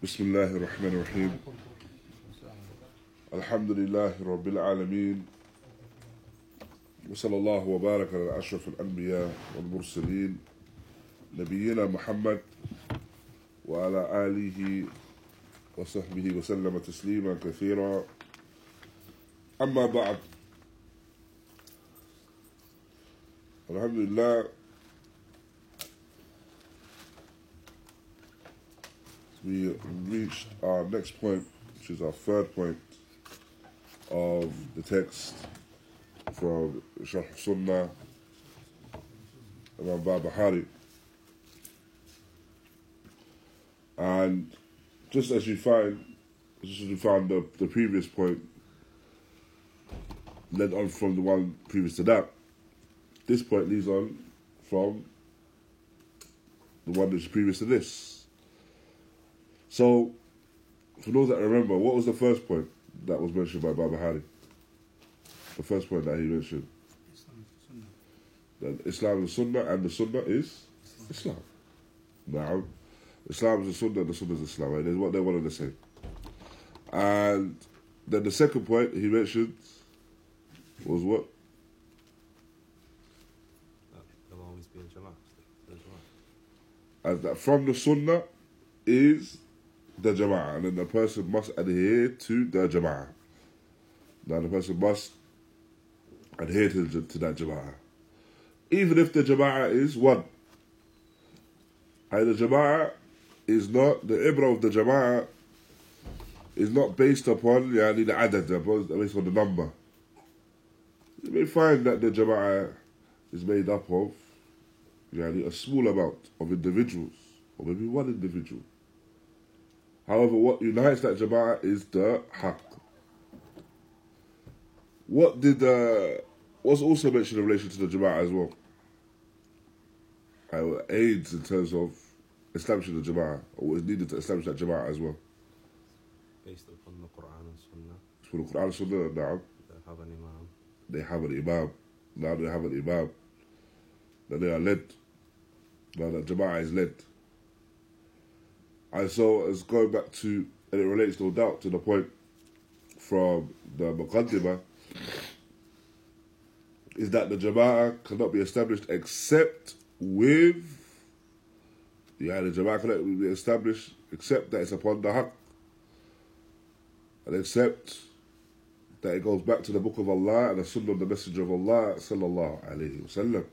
بسم الله الرحمن الرحيم. الحمد لله رب العالمين. وصلى الله وبارك على أشرف الأنبياء والمرسلين. نبينا محمد وعلى آله وصحبه وسلم تسليما كثيرا. أما بعد. الحمد لله we reached our next point, which is our third point of the text from Sharh Sunnah, Imam Barbahari. And just as you find, just as you found the, the previous point, led on from the one previous to that, this point leads on from the one that's previous to this. So, for those that remember, what was the first point that was mentioned by Barbahari? The first point that he mentioned. That Islam is Sunnah and the Sunnah is Islam. Now, Islam is the Sunnah and the Sunnah is Islam. Right? There's what they're one and the same. And then the second point he mentioned was what? There'll always be a Jama'ah. There's Jama'ah. And that from the Sunnah is the Jama'ah. And then the person must adhere to the Jama'ah. Now the person must adhere to, the- to that Jama'ah. Even if the Jama'ah is one. And the Jama'ah is not, the Ibra of the Jama'ah is not based upon yani, the adad, based on the number. You may find that the Jama'ah is made up of yani, a small amount of individuals, or maybe one individual. However, what unites that Jama'ah is the Haqq. What did uh, what's also mentioned in relation to the Jama'ah as well? Uh, aids in terms of establishing the Jama'ah, or what is needed to establish that Jama'ah as well. Based upon the Quran and Sunnah, So the Quran and Sunnah, na'am, they have an Imam. they have an Imam. Now they have an Imam. Now they are led. Now the Jama'ah is led. And so it's going back to, and it relates no doubt to the point from the Muqaddimah, is that the Jama'ah cannot be established except with, yeah, the Jama'ah cannot be established except that it's upon the Haqq. And except that it goes back to the Book of Allah and the Sunnah of the Messenger of Allah sallallahu alayhi wasallam.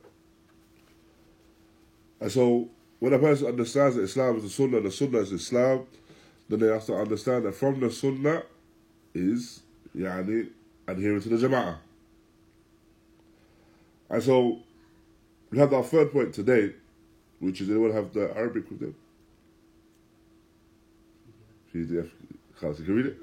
And so, when a person understands that Islam is the Sunnah, the Sunnah is Islam, then they have to understand that from the Sunnah is yani, adhering to the Jama'ah. And so we have our third point today, which is anyone have the Arabic with them? PDF. Can you read it?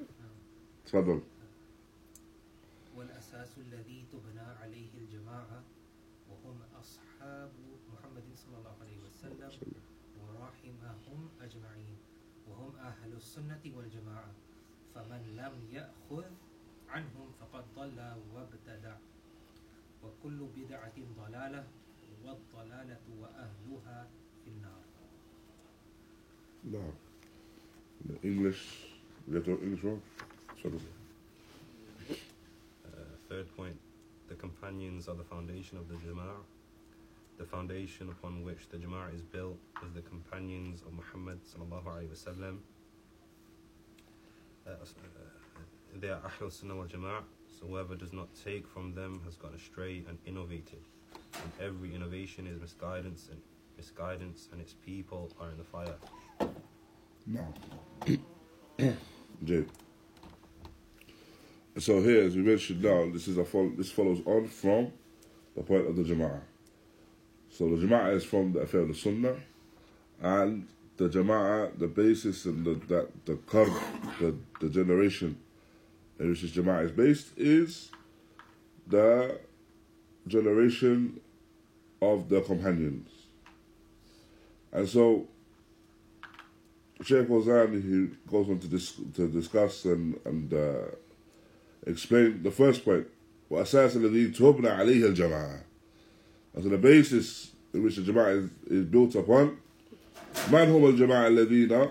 لم يأخذ عنهم فقد ضل وابتدع وكل بدعة ضلالة والضلالة وأهلها في النار No. The English, we the English wrong? Sorry. Uh, third point, the companions are the foundation of the Jama'ah. The foundation upon which the Jama'ah is built is the companions of Muhammad sallallahu alaihi wasallam. Uh, uh, they are Ahlul Sunnah wal Jama'ah, so whoever does not take from them has gone astray and innovated. And every innovation is misguidance and misguidance and its people are in the fire. No. Jade. So here, as we mentioned now, this is a fol- this follows on from the point of the Jama'ah. So the Jama'ah is from the affair of the Sunnah, and the jama'ah, the basis and the that the qarb, the, the generation in which this jama'ah is based is the generation of the companions. And so Sheikh Fawzan he goes on to dis- to discuss and and uh, explain the first point. وأساس الذي تبنى عليه الجماعة. And so the basis in which the Jama'ah is, is built upon من هم الجماعة الذين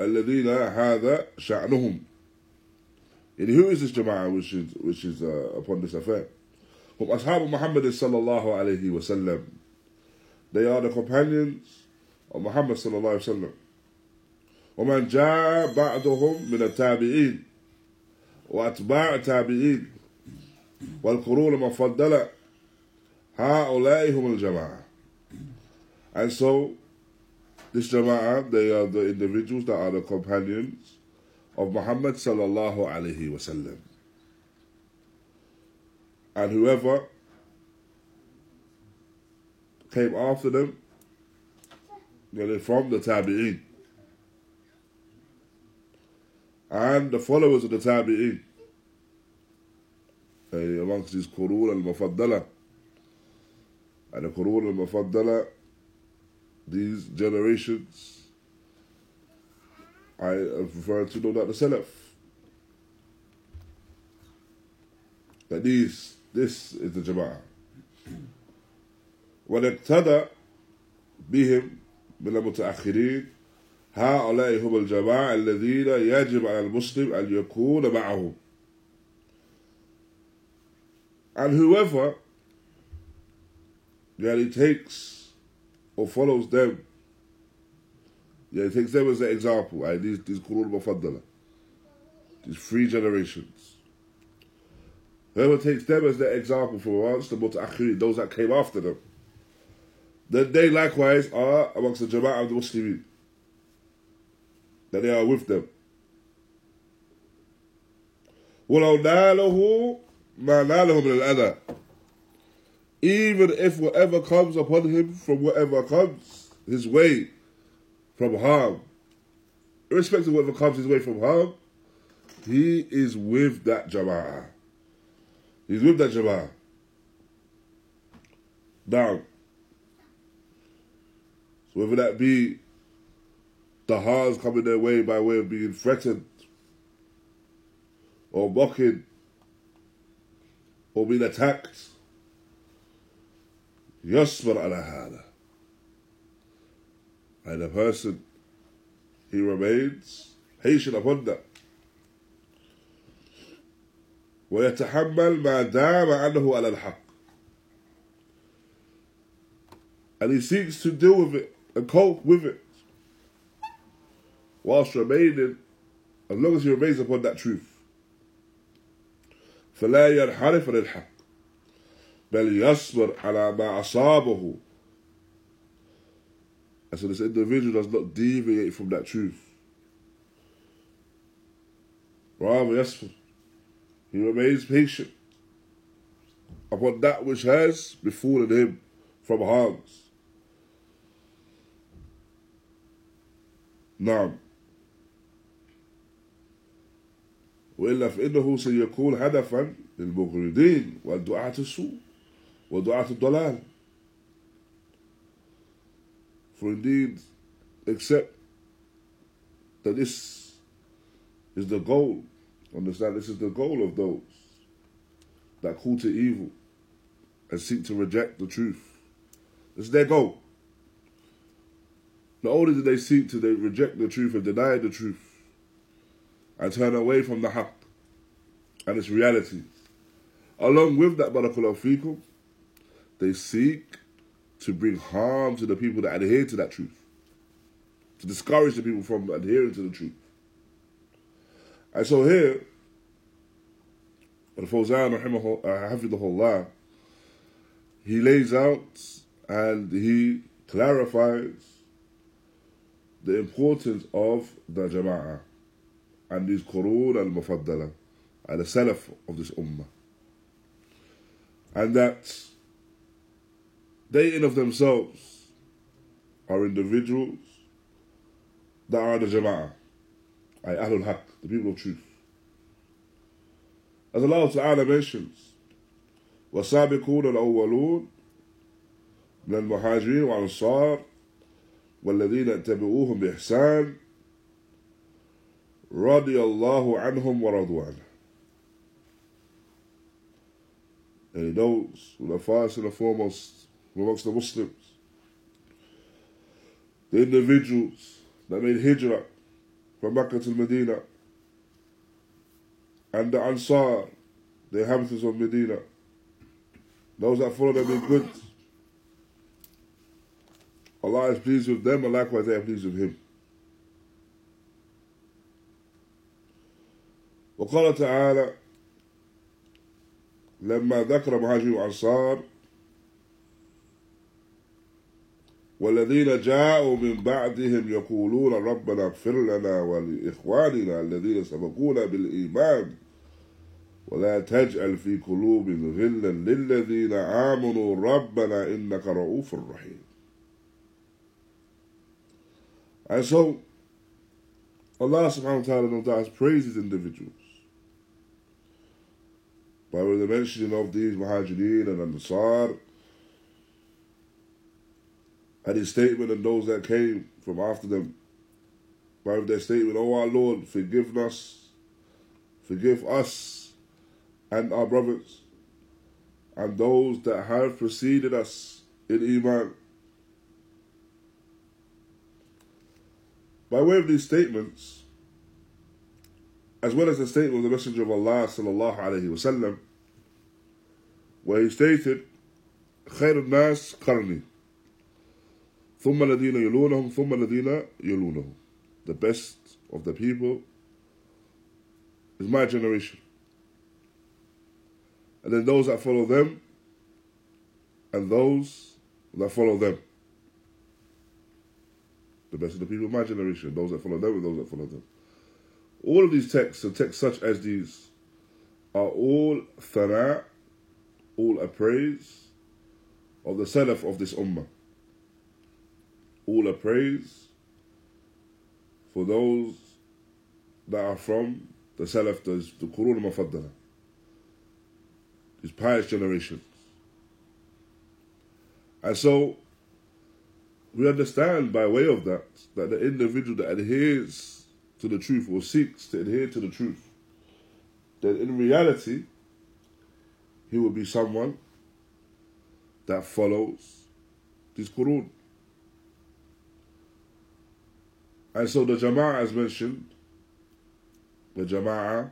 الذين هذا شأنهم؟ يعني who is this jama'ah which is, which is uh, upon this affair? هم أصحاب محمد صلى الله عليه وسلم. They are the companions of Muhammad صلى الله عليه وسلم. ومن جاء بعدهم من التابعين وأتباع التابعين والقرون المفضلة هؤلاء هم الجماعة. And so This jama'ah, they are the individuals that are the companions of Muhammad sallallahu alaihi wasallam. And whoever came after them, they're from the Tabi'in. And the followers of the Tabi'in, amongst these Qurun al-Mufaddala. And the Qurun al-Mufaddala these generations I refer to know that the Salaf that these this is the Jama'ah والاقتدى بهم من المتأخرين هؤلاء هم الجماعة الذين يجب على المسلم أن يكون معهم and whoever that he takes or follows them yeah, he takes them as an example right? these these Qurun Mufaddala these three generations whoever takes them as their example for us the Muta'akhirin those that came after them then they likewise are amongst the Jama'ah of the Muslimin that they are with them. ولو ناله ما ناله من الأذى even if whatever comes upon him from whatever comes his way from harm, irrespective of whatever comes his way from harm, he is with that jama'ah. He's with that jama'ah. Now, so whether that be the harms coming their way by way of being threatened or mocking or being attacked. يصبر على هذا and a person he remains patient upon that ويتحمل ما دام عنه على الحق and he seeks to deal with it and cope with it whilst remaining, as long as he remains upon that truth. فلا ينحرف عن الحق بل يصبر على ما أصابه and so this individual does not deviate from that truth. Rather, يصبر. He remains patient upon that which has befallen him from harms. نعم وإلا فإنه سيكون هدفا للمغردين والدعاة السوء ودعاة الضلال For indeed, except that this is the goal, understand this is the goal of those that call to evil and seek to reject the truth. This is their goal. Not only do they seek to they reject the truth and deny the truth, and turn away from the haqq and its realities. Along with that, barakallahu fikum, they seek to bring harm to the people that adhere to that truth, to discourage the people from adhering to the truth. And so here, Al-Fawzan, hafidhullah, uh, he lays out and he clarifies the importance of the jama'ah and these Qurun al-Mufaddala and the Salaf of this Ummah. And that they in of themselves are individuals that are the Jama'ah, ay Ahlul Haq, the people of truth. As Allah Ta'ala mentions, والسابقون الأولون من المهاجرين والأنصار والذين اتبعوهم بإحسان رضي الله عنهم ورضوا عنه and those who are first and foremost amongst the Muslims, the individuals that made hijrah from Mecca to Medina. And the Ansar, the inhabitants of Medina. Those that follow them in good. Allah is pleased with them and likewise they are pleased with him. وقال تعالى لما ذكر مهاجر الأنصار والذين جاءوا من بعدهم يقولون ربنا اغفر لنا ولإخواننا الذين سبقونا بالإيمان. ولا تجعل في قلوبنا غلا للذين آمنوا. ربنا إنك رؤوف رحيم. And so Allah subhanahu wa ta'ala no doubt praises individuals. By the mentioning of these Muhajirin and Ansar and his statement and those that came from after them by their statement, Oh our Lord, forgive us, forgive us and our brothers and those that have preceded us in Iman. By way of these statements, as well as the statement of the Messenger of Allah sallallahu alaihi wasallam, where he stated, خير الناس قرني ثم الذين يلونهم ثم الذين يلونهم The best of the people is my generation. And then those that follow them and those that follow them. The best of the people of my generation, those that follow them and those that follow them. All of these texts, and texts such as these, are all thana, all a praise of the salaf of this ummah. All the praise for those that are from the salaf, the, the Qurun Mufaddala, these pious generations. And so, we understand by way of that, that the individual that adheres to the truth or seeks to adhere to the truth, that in reality, he will be someone that follows this Qur'an. And so the Jama'ah as mentioned, the Jama'ah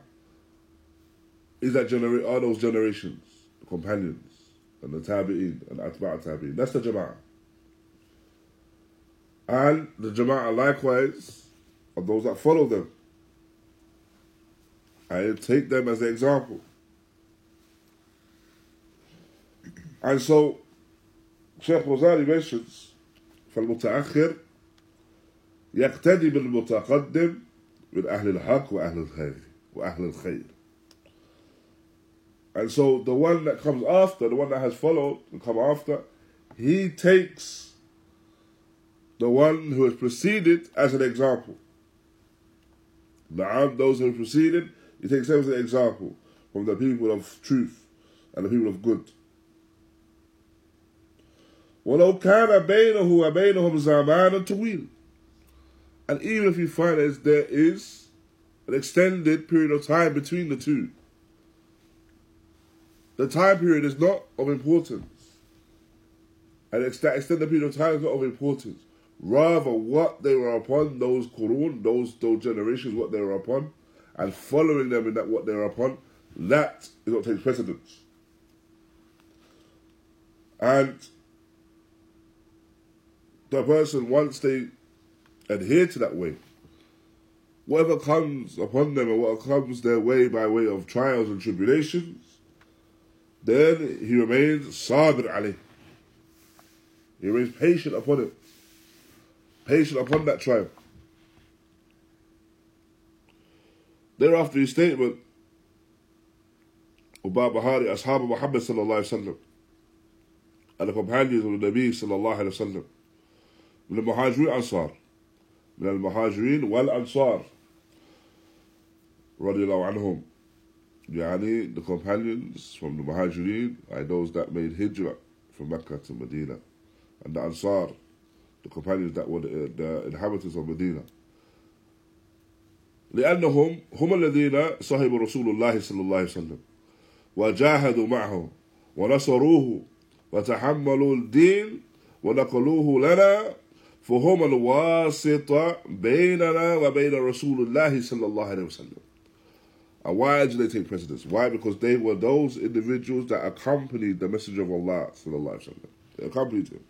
is that genera- are those generations, the companions, and the Tabi'in, and Atba' Tabi'in. That's the Jama'ah. And the Jama'ah likewise are those that follow them. I take them as an example. And so, Sheikh Rosari mentions, فالمتأخر يقتدي بالمتقدم من أهل الحق وأهل الخير وأهل الخير. And so the one that comes after, the one that has followed and come after, he takes the one who has preceded as an example. Na'am, those who have preceded, he takes them as an example from the people of truth and the people of good. ولو كان بينه وبينهم زمان طويل and even if you find that there is an extended period of time between the two the time period is not of importance. And that extended period of time is not of importance. Rather what they were upon those qurun those those generations what they were upon and following them in that what they were upon that is what takes precedence. And the person, once they adhere to that way. Whatever comes upon them and what comes their way by way of trials and tribulations, then he remains sabr ali. He remains patient upon it, patient upon that trial. Thereafter, his statement, Ubba Bahari, Ashab Muhammad sallallahu alayhi wa and the companions of the Nabi sallallahu alayhi wa sallam, the Muhajri Ansar, من المهاجرين والأنصار رضي الله عنهم يعني the companions from the Muhajirin are those that made hijrah from Mecca to Medina and the Ansar the companions that were the, the inhabitants of Medina لأنهم هم الذين صحبوا رسول الله صلى الله عليه وسلم وجاهدوا معه ونصروه وتحملوا الدين ونقلوه لنا فهم الواسطة بيننا وبين رسول الله صلى الله عليه وسلم. And why did they take precedence? Why? Because they were those individuals that accompanied the Messenger of Allah صلى الله عليه وسلم. They accompanied him.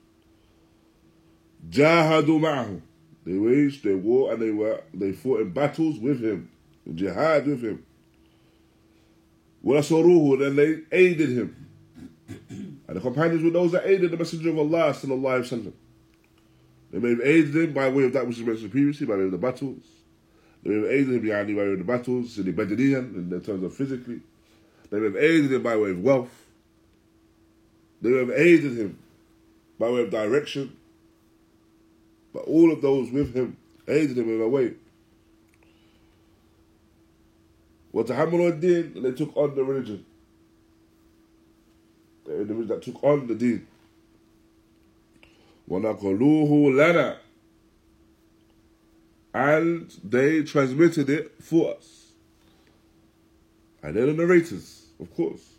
جاهدوا معه. They waged their war and they were they fought in battles with him, in jihad with him. وَنَصَرُوهُ and they aided him. And the companions were those that aided the Messenger of Allah sallallahu alaihi wasallam. They may have aided him by way of that which was mentioned previously, by way of the battles. They may have aided him by way of the battles in the Badriyan, in terms of physically. They may have aided him by way of wealth. They may have aided him by way of direction. But all of those with him aided him in a way. وتحملوا الدين and they took on the religion. The individuals that took on the deen. وَنَقَلُوهُ لَنَا And they transmitted it for us. And they're the narrators, of course.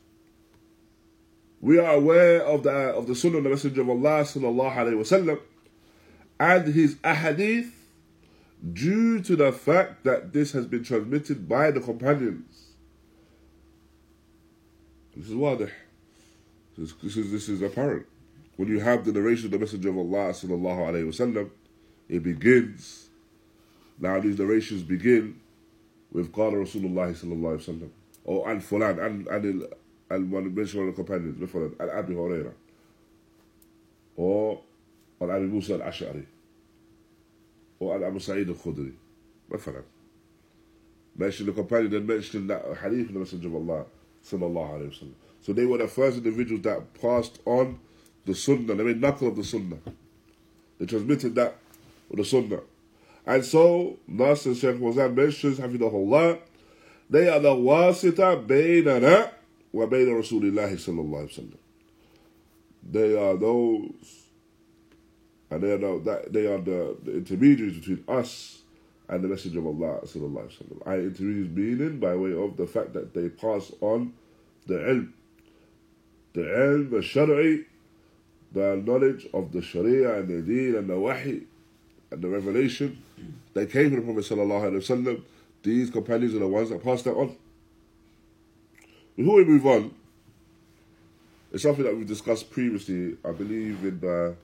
We are aware of the of the Sunnah of the Messenger of Allah sallallahu alayhi wasallam and his ahadith due to the fact that this has been transmitted by the companions. This is wadah. This, this is this is apparent. When you have the narration of the Messenger of Allah sallallahu alaihi wasallam, it begins. Now these narrations begin with Qala Rasulullah sallallahu alaihi wasallam, or Al Fulan, and and and one mention of the companions, مثلا Al Abi Hurairah, or Al Abi Musa Al Ash'ari, or Al Abu Sa'id Al Khudri, مثلا. Mention the companion, then mention that hadith of the Messenger of Allah sallallahu alaihi wasallam. So they were the first individuals that passed on the Sunnah. They made knuckle of the Sunnah. They transmitted that with the Sunnah. And so, and Sheikh Fawzan mentions, Hafidahullah, they are the wasita baynana wa bayna Rasulillahi sallallahu alayhi wa They are those, and they are, the, they are the, the intermediaries between us and the Messenger of Allah sallallahu alayhi wa sallam. intermediaries meaning by way of the fact that they pass on the ilm. The ilm, the shari'i, the knowledge of the Sharia and the Deen and the Wahi and the revelation they came from the Prophet Sallallahu Alaihi Wasallam. These companions are the ones that passed that on. Before we move on, it's something that we've discussed previously, I believe, in uh,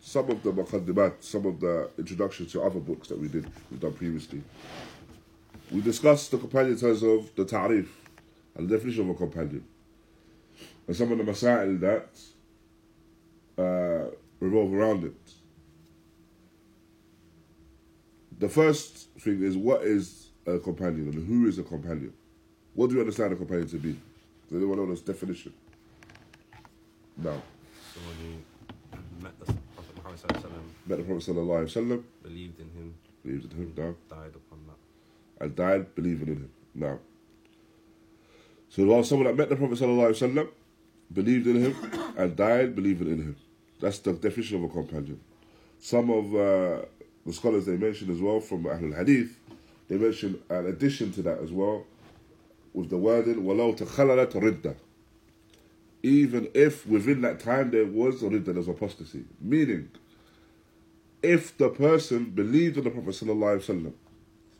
some of the Muqaddimat, some of the introductions to other books that we did, we've done previously. We discussed the companion terms of the ta'rif and the definition of a companion. And some of the masail that uh, revolve around it. The first thing is what is a companion and who is a companion? What do you understand a companion to be? Does anyone know this definition? No. Someone who met the Prophet Muhammad sallallahu alaihi wasallam, Met the Prophet sallallahu alaihi wasallam, believed in him, believed in him, no. died upon that. And died believing in him, no. So was someone that met the Prophet sallallahu alaihi wasallam, believed in him, and died believing in him. That's the definition of a companion. Some of uh, the scholars they mention as well from Ahlul Hadith, they mention an addition to that as well, with the wording وَلَوْ تَخَلَلَتْ رِدَّةً Even if within that time there was a ridda, there's apostasy. Meaning, if the person believed in the Prophet sallallahu alaihi wasallam,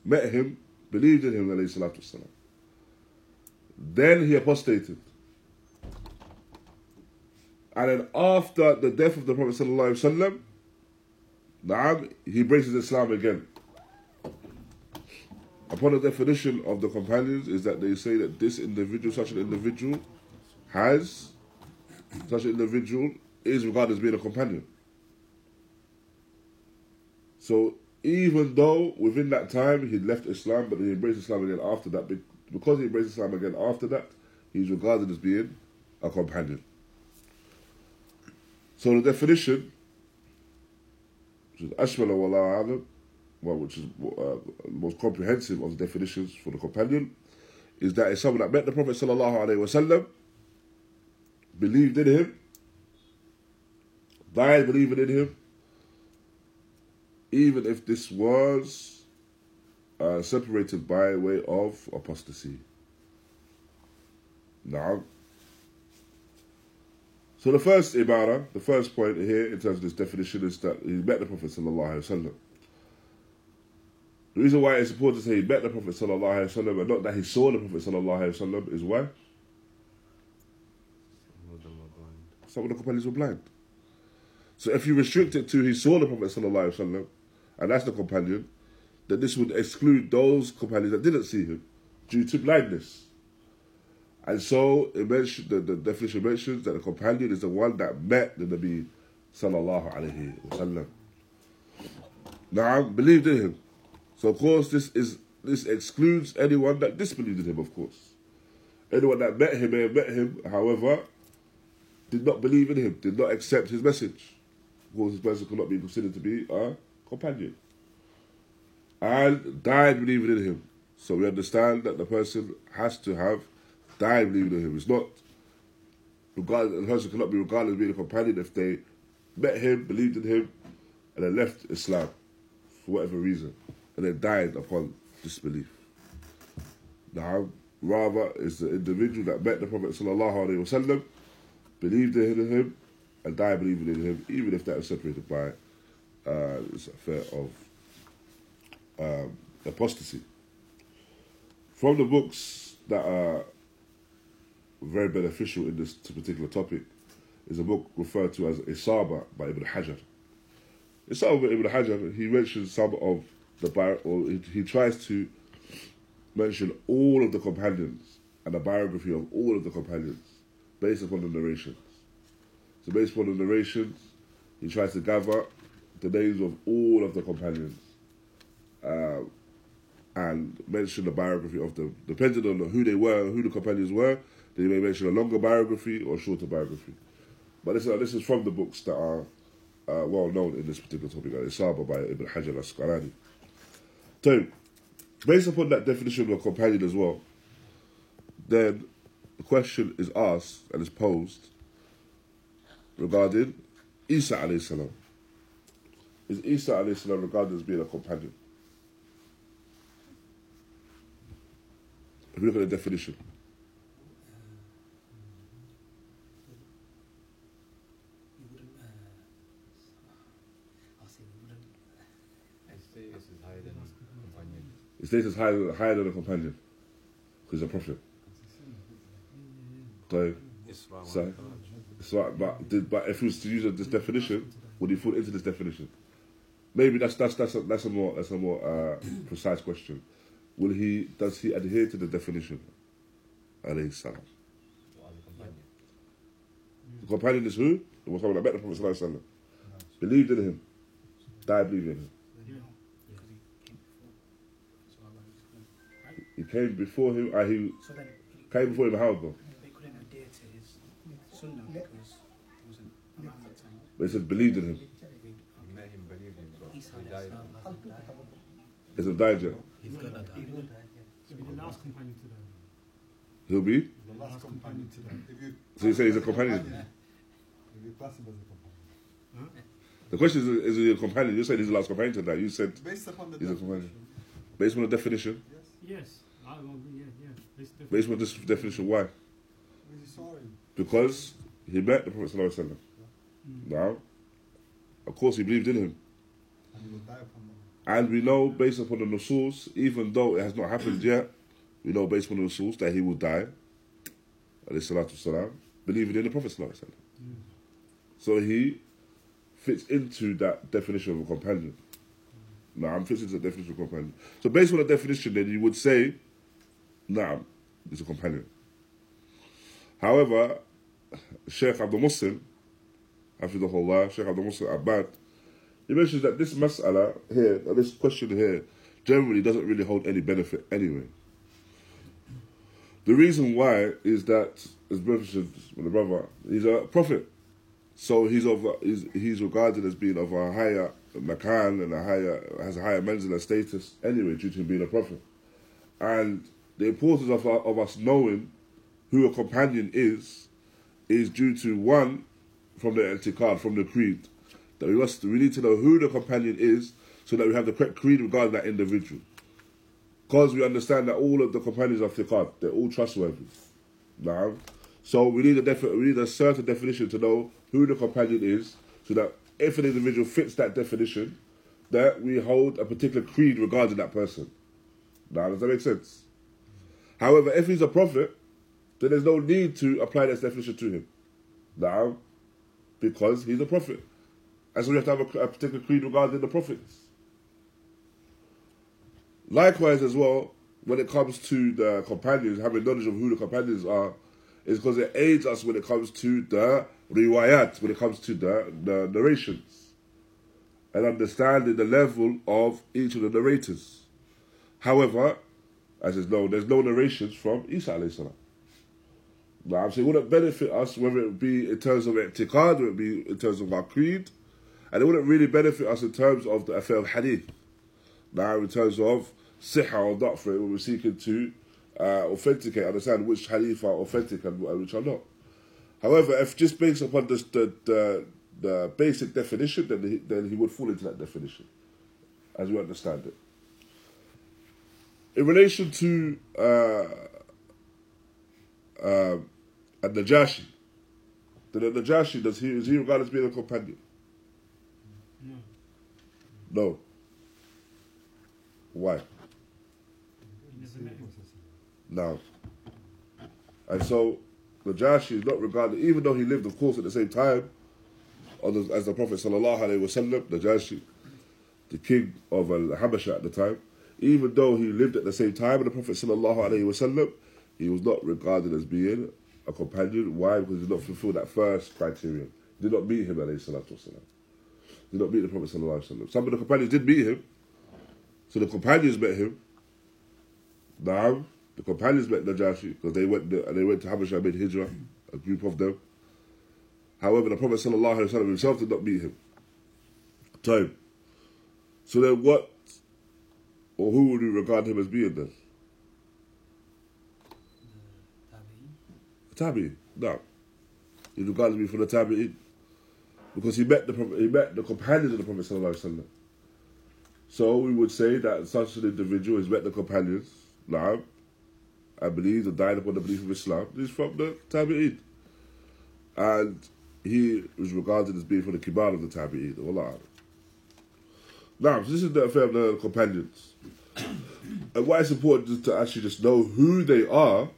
met him, believed in him alayhi salatu wasallam, then he apostated. And then after the death of the Prophet sallallahu wasallam, he embraces Islam again. Upon the definition of the companions is that they say that this individual, such an individual, has, such an individual is regarded as being a companion. So even though within that time he left Islam, but he embraced Islam again after that, because he embraced Islam again after that, he's regarded as being a companion. So the definition which is Ashmala Wallahu Alam, well, which is uh, most comprehensive of the definitions for the companion, is that it's someone that met the Prophet Sallallahu Alaihi Wasallam, believed in him, died believing in him, even if this was uh, separated by way of apostasy. Now, So the first ibara, the first point here in terms of this definition is that he met the Prophet sallallahu alaihi wasallam. The reason why it's important to say he met the Prophet sallallahu alaihi wasallam and not that he saw the Prophet sallallahu alaihi wasallam is why some of the companions were blind. So if you restrict it to he saw the Prophet sallallahu alaihi wasallam, and that's the companion, then this would exclude those companions that didn't see him due to blindness. And so it mentioned, the, the definition mentions that the companion is the one that met the Nabi sallallahu alaihi wasallam. Now believed in him. So of course this is this excludes anyone that disbelieved in him, of course. Anyone that met him may have met him, however, did not believe in him, did not accept his message. Of course, this person could not be considered to be a companion. And died believing in him. So we understand that the person has to have died believing in him. It's not regarded the person cannot be regarded as being a companion if they met him, believed in him, and then left Islam for whatever reason. And then died upon disbelief. Now, rather is the individual that met the Prophet sallallahu alaihi wasallam, believed in him, and died believing in him, even if that is separated by uh, this affair of um, apostasy. From the books that are very beneficial in this particular topic is a book referred to as Isaba by Ibn Hajar. Isaba by Ibn Hajar, he mentions some of the, bi- or he, he tries to mention all of the companions and a biography of all of the companions based upon the narrations. So based upon the narrations, he tries to gather the names of all of the companions uh, and mention the biography of them. Depending on who they were, who the companions were, they may mention a longer biography or shorter biography. But this, uh, this is from the books that are uh, well known in this particular topic, like Isaba by Ibn Hajar al-Asqalani. So, based upon that definition of a companion as well, then the question is asked and is posed regarding Isa alayhi salam. Is Isa alayhi salam regarded as being a companion? If we look at the definition, You wouldn't. Uh, I'll say you wouldn't. His status is higher than companion. His status higher, higher than a companion because he's a prophet. So, So- so but, did, but if he was to use this definition, would he fall into this definition? Maybe that's that's that's a, that's a more that's a more uh, precise question. Will he does he adhere to the definition? Alayhi salam. The companion is who? The one that met the Prophet. Believed in him, died believing in him. He came before him. Uh, he So then came before him. How though? they couldn't adhere to his sunnah because he wasn't around that time. But he said believed in him. He met him, believed him, he died. salam hasn't died. He said died yet. He's gonna die. He will die. Yeah. To be the last companion to them. He'll be. The last companion to them. So you say he's a companion. if you class him as a companion. The question is, is he a companion? You said he's the last companion to die. You said Based upon the He's a definition, based on the definition. yes, Yes, I will agree, yeah, yeah. This Based on this definition, why? when you saw him, Because he met the Prophet sallallahu alaihi wasallam. Now, of course, he believed in him, and he will die upon them. and we know based upon the nusus, even though it has not happened yet, we know based upon the nusus that he will die. Alayhi salatu salam, believing in the Prophet sallallahu alaihi wasallam. Mm. So he fits into that definition of a companion. Naam fits into the definition of a companion. So based on the definition, then you would say, Naam, he's a companion. However, Sheikh Abdul Muhsin, Hafidahullah, Sheikh Abdul Muhsin Abbad, he mentions that this mas'ala here, this question here, generally doesn't really hold any benefit anyway. The reason why is that, as mentioned the brother, he's a prophet. So he's of he's, he's regarded as being of a higher makan and a higher has a higher manzila status anyway due to him being a prophet. And the importance of of us knowing who a companion is is due to one from the etiquette, from the creed that we must we need to know who the companion is so that we have the correct creed regarding that individual. Because we understand that all of the companions of thiqat, they're all trustworthy. Now, So we need a defi- we need a certain definition to know who the companion is, so that if an individual fits that definition, that we hold a particular creed regarding that person. Now, does that make sense? However, if he's a prophet, then there's no need to apply this definition to him. Now, because he's a prophet. And so we have to have a, a particular creed regarding the prophets. Likewise, as well, when it comes to the companions, having knowledge of who the companions are, is because it aids us when it comes to the riwayat, when it comes to the, the narrations, and understanding the level of each of the narrators. However, as is known, there's no narrations from Isa alayhi salam. Now, I'm saying it wouldn't benefit us whether it be in terms of i'tiqad, whether it be in terms of our creed, and it wouldn't really benefit us in terms of the affair of hadith. Now, in terms of siha or not for it, when we're seeking to uh, authenticate, understand which hadith are authentic and, and which are not. However, if just based upon this, the, the, the basic definition, then he, then he would fall into that definition, as we understand it. In relation to uh, uh, Najashi, the Najashi, does he, is he regarded as being a companion? No. No. Why? He never met him. Now. And so, Najashi is not regarded, even though he lived, of course, at the same time the, as the Prophet Sallallahu Alaihi Wasallam, Najashi, the king of Al Habasha at the time, even though he lived at the same time with the Prophet Wasallam, he was not regarded as being a companion. Why? Because he did not fulfill that first criterion. He did not meet him, alayhi salatu wasalam. Did not meet the Prophet Wasallam. Some of the companions did meet him, so the companions met him. Now, the companions met Najashi because they went there, and they went to Habasha and hijrah, a group of them. However, the Prophet wasallam himself did not meet him. Time. So then, what or who would we regard him as being then? The. Tabi. No. He regarded me for the Tabi'in. Because he met the he met the companions of the Prophet wasallam. So we would say that such an individual has met the companions, Naam, and believes and died upon the belief of Islam. He's from the Tabi'in. And he was regarded as being from the Kibar of the Tabi'in. Allah. Now, so this is the affair of the companions. and why it's important is to actually just know who they are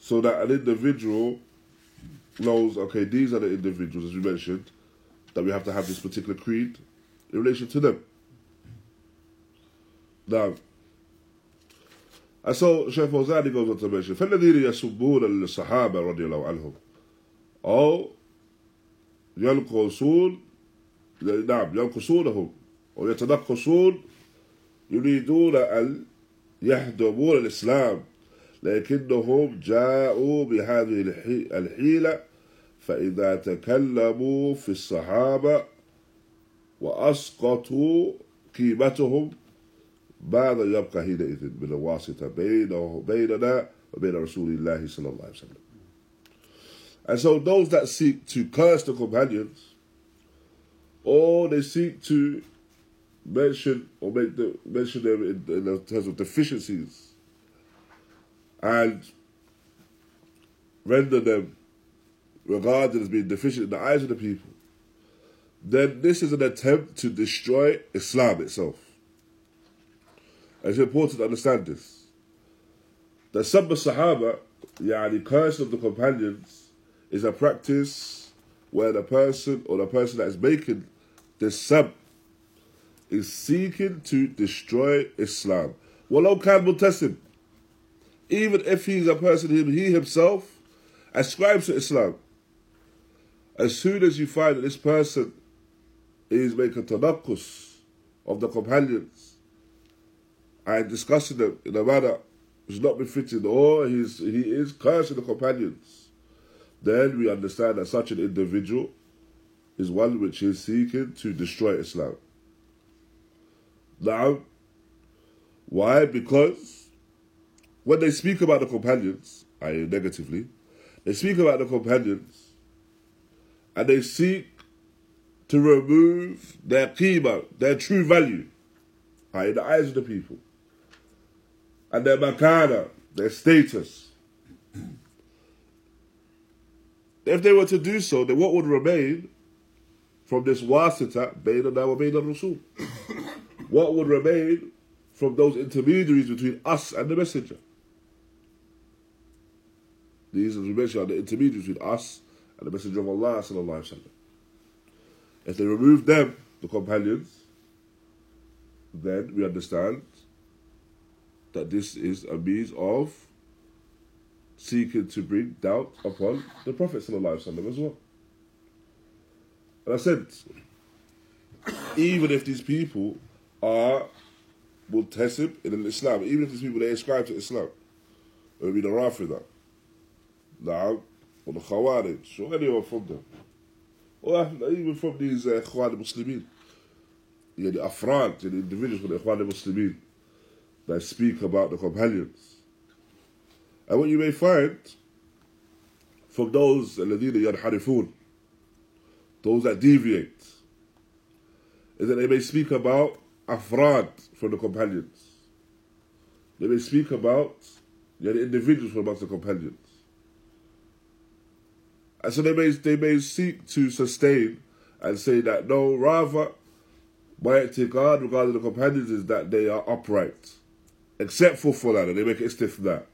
so that an individual knows, okay, these are the individuals, as we mentioned, that we have to have this particular creed in relation to them. Now, and so Shaykh Fawzani goes on to mention, فَالَّذِينَ يَسُبُّونَ لِلصَّحَابَ رَضِيَ اللَّهُ عَنْهُم أو ينقصون نعم ينقصونهم ويتنقصون يريدون أن يهدمون الإسلام لكنهم جاءوا بهذه الحي- الحيلة فإذا تكلموا في الصحابة وأسقطوا قيمتهم ماذا يبقى حينئذ من الواسطة بينه بيننا وبين رسول الله صلى الله عليه وسلم؟ And so those that seek to curse the companions, or they seek to mention or make the, mention them in, in terms of deficiencies, and render them regarded as being deficient in the eyes of the people, then this is an attempt to destroy Islam itself. And it's important to understand this. The Sabba Sahaba, yani curse of the companions, is a practice where the person or the person that is making the sub is seeking to destroy Islam. Walau kan mutasim. Even if he's a person he himself ascribes to Islam. As soon as you find that this person is making tanakus of the companions and discussing them in a manner which is not befitting, or he's, he is cursing the companions, then we understand that such an individual is one which is seeking to destroy Islam. Now, why? Because when they speak about the companions, i.e., negatively, they speak about the companions and they seek to remove their qima, their true value, i.e., the eyes of the people, and their makana, their status if they were to do so, then what would remain from this wasita, baynana wa bayna rasul? What would remain from those intermediaries between us and the messenger? These, mentioned, are the intermediaries between us and the messenger of Allah. If they remove them, the companions, then we understand that this is a means of seeking to bring doubt upon the Prophet as well. And I said, even if these people are multasib in Islam, even if these people they ascribe to Islam, whether it be the Rafida, now, or the Khawarij, or anyone from them, or even from these uh, Ikhwan Muslimin, yeah, the Afrad, the individuals from the Ikhwan Muslimin that speak about the companions. And what you may find from those الذين ينحرفون, those that deviate, is that they may speak about afrad from the companions. They may speak about the individuals from amongst the companions. And so they may they may seek to sustain and say that no, rather my i'tiqad regarding the companions is that they are upright. Except for Fulan, and they make it stiff for that.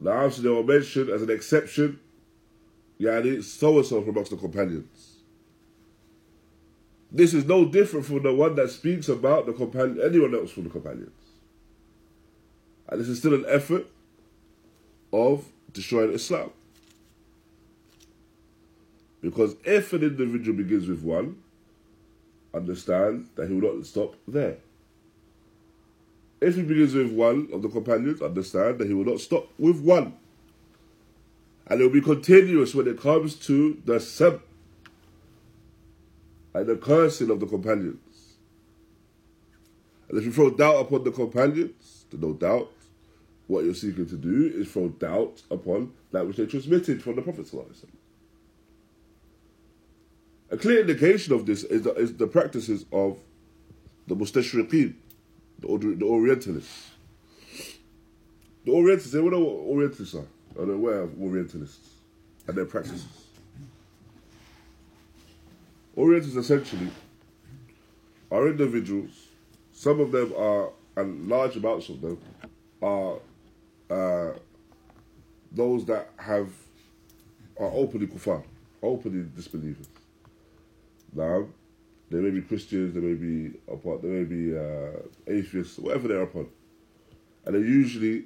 Now, obviously, they were mentioned as an exception, yani so and so from amongst the companions. This is no different from the one that speaks about the companion, anyone else from the companions. And this is still an effort of destroying Islam. Because if an individual begins with one, understand that he will not stop there. If he begins with one of the companions, understand that he will not stop with one. And it will be continuous when it comes to the sub and the cursing of the companions. And if you throw doubt upon the companions, then no doubt what you're seeking to do is throw doubt upon that which they transmitted from the Prophet. A clear indication of this is the, is the practices of the Mustashriqeen, the, the Orientalists. The Orientalists, they what Orientalists are. Are they aware of Orientalists and their practices? Orientalists essentially are individuals, some of them are, and large amounts of them, are uh, those that have are openly kuffar, openly disbelievers. Now, they may be Christians, they may be upon, they may be uh, atheists, whatever they're upon, and they usually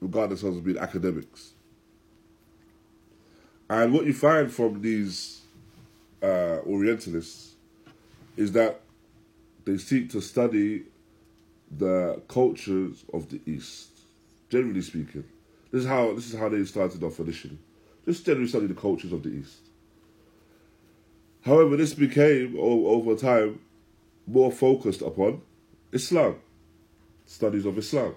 regard themselves as being academics. And what you find from these uh, Orientalists is that they seek to study the cultures of the East. Generally speaking, this is how this is how they started off initially. Just generally study the cultures of the East. However, this became over time more focused upon Islam, studies of Islam,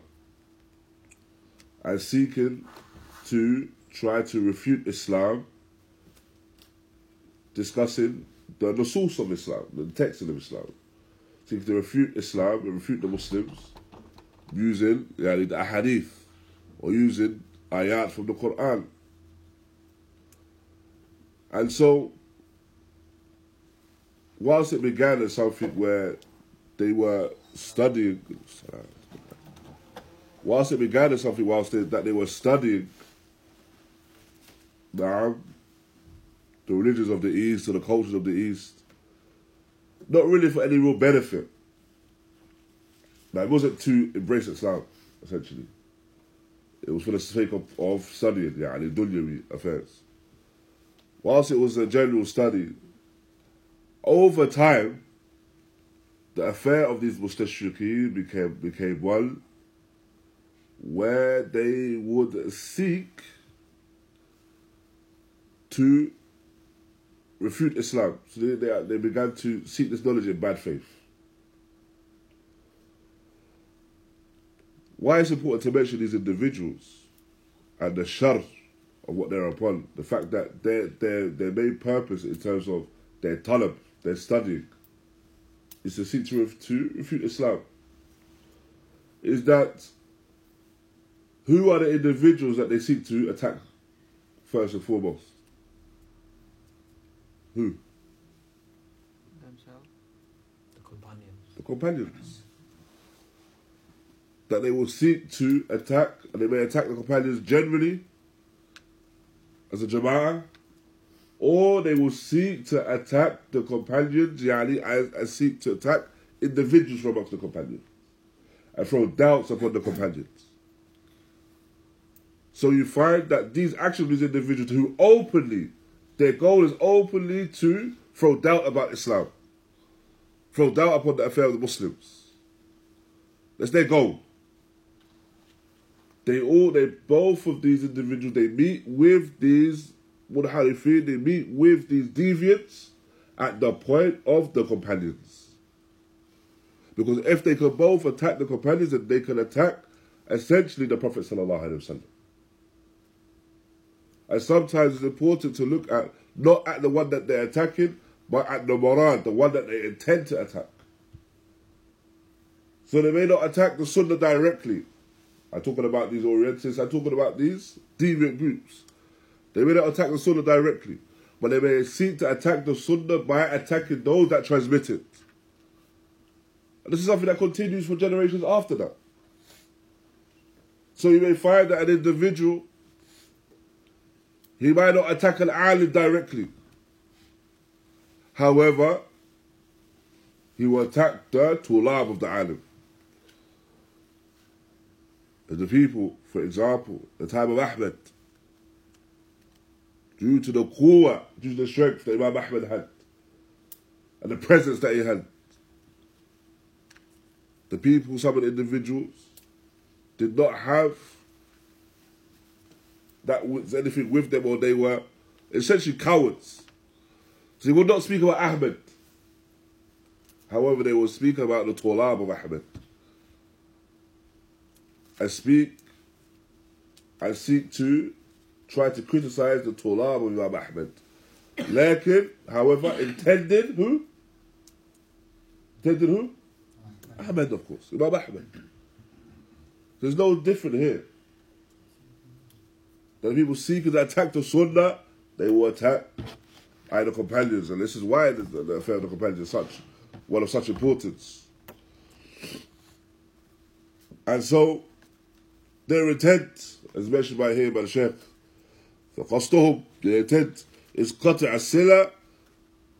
and seeking to try to refute Islam, discussing the source of Islam, the text of Islam, seeking to refute Islam and refute the Muslims using yani, the ahadith or using ayat from the Quran. And so, whilst it began as something where they were studying, whilst it began as something whilst they, that they were studying the, the religions of the East, to the cultures of the East. Not really for any real benefit. Like, it wasn't to embrace Islam, essentially. It was for the sake of, of studying, yeah, the dunyawi affairs. Whilst it was a general study, over time, the affair of these mustashriqeen became, became one where they would seek to refute Islam. So they, they, they began to seek this knowledge in bad faith. Why it's important to mention these individuals and the shar of what they're upon, the fact that their their their main purpose in terms of their talab, their studying, is to seek to, to refute Islam. Is that who are the individuals that they seek to attack? first and foremost? Who? Themselves. The companions. The companions. That they will seek to attack, and they may attack the companions generally as a jama'ah, or they will seek to attack the companions, yani, as, as seek to attack individuals from amongst the companions and throw doubts upon the companions. So you find that these actually these individuals who openly, their goal is openly to throw doubt about Islam, throw doubt upon the affair of the Muslims. That's their goal. They all, they both of these individuals, they meet with these what how they feel. They meet with these deviants at the point of the companions. Because if they can both attack the companions, then they can attack essentially the Prophet sallallahu alaihi wasallam. And sometimes it's important to look at not at the one that they're attacking, but at the murad, the one that they intend to attack. So they may not attack the Sunnah directly. I'm talking about these Orientalists, I'm talking about these deviant groups. They may not attack the Sunnah directly, but they may seek to attack the Sunnah by attacking those that transmit it. And this is something that continues for generations after that. So you may find that an individual, he might not attack an alim directly. However, he will attack the tulab of the alim. The people, for example, the time of Ahmed, due to the quwwah, due to the strength that Imam Ahmed had, and the presence that he had, the people, some of the individuals, did not have that was anything with them, or they were essentially cowards. So he would not speak about Ahmed. However, they will speak about the Tulab of Ahmed. I speak, I seek to try to criticize the Tulab of Imam Ahmed. Lakin, however, intended who? Intended who? Ahmed, of course. Imam Ahmed. There's no different here. That people seek to attack the Sunnah, they will attack either companions, and this is why the, the affair of the companions is such one of such importance. And so, their intent, as mentioned by him by the Sheikh, فقصدهم their intent is قطع الصلة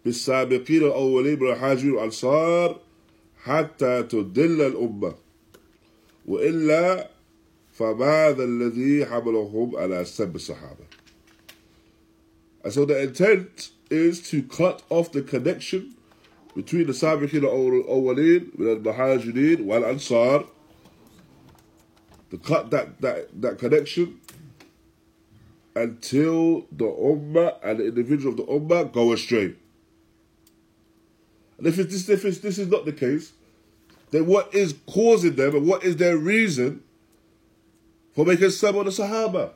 بالسابقين الأولين من الحاجين والأنصار حتى تدل الأمة وإلا فماذا الذي حملهم على سب الصحابة And so the intent is to cut off the connection between the سابقين الأولين من المهاجرين والأنصار to cut that, that, that connection until the ummah and the individual of the ummah go astray. And if, it's, if it's, this is not the case, then what is causing them and what is their reason for making some on the Sahaba?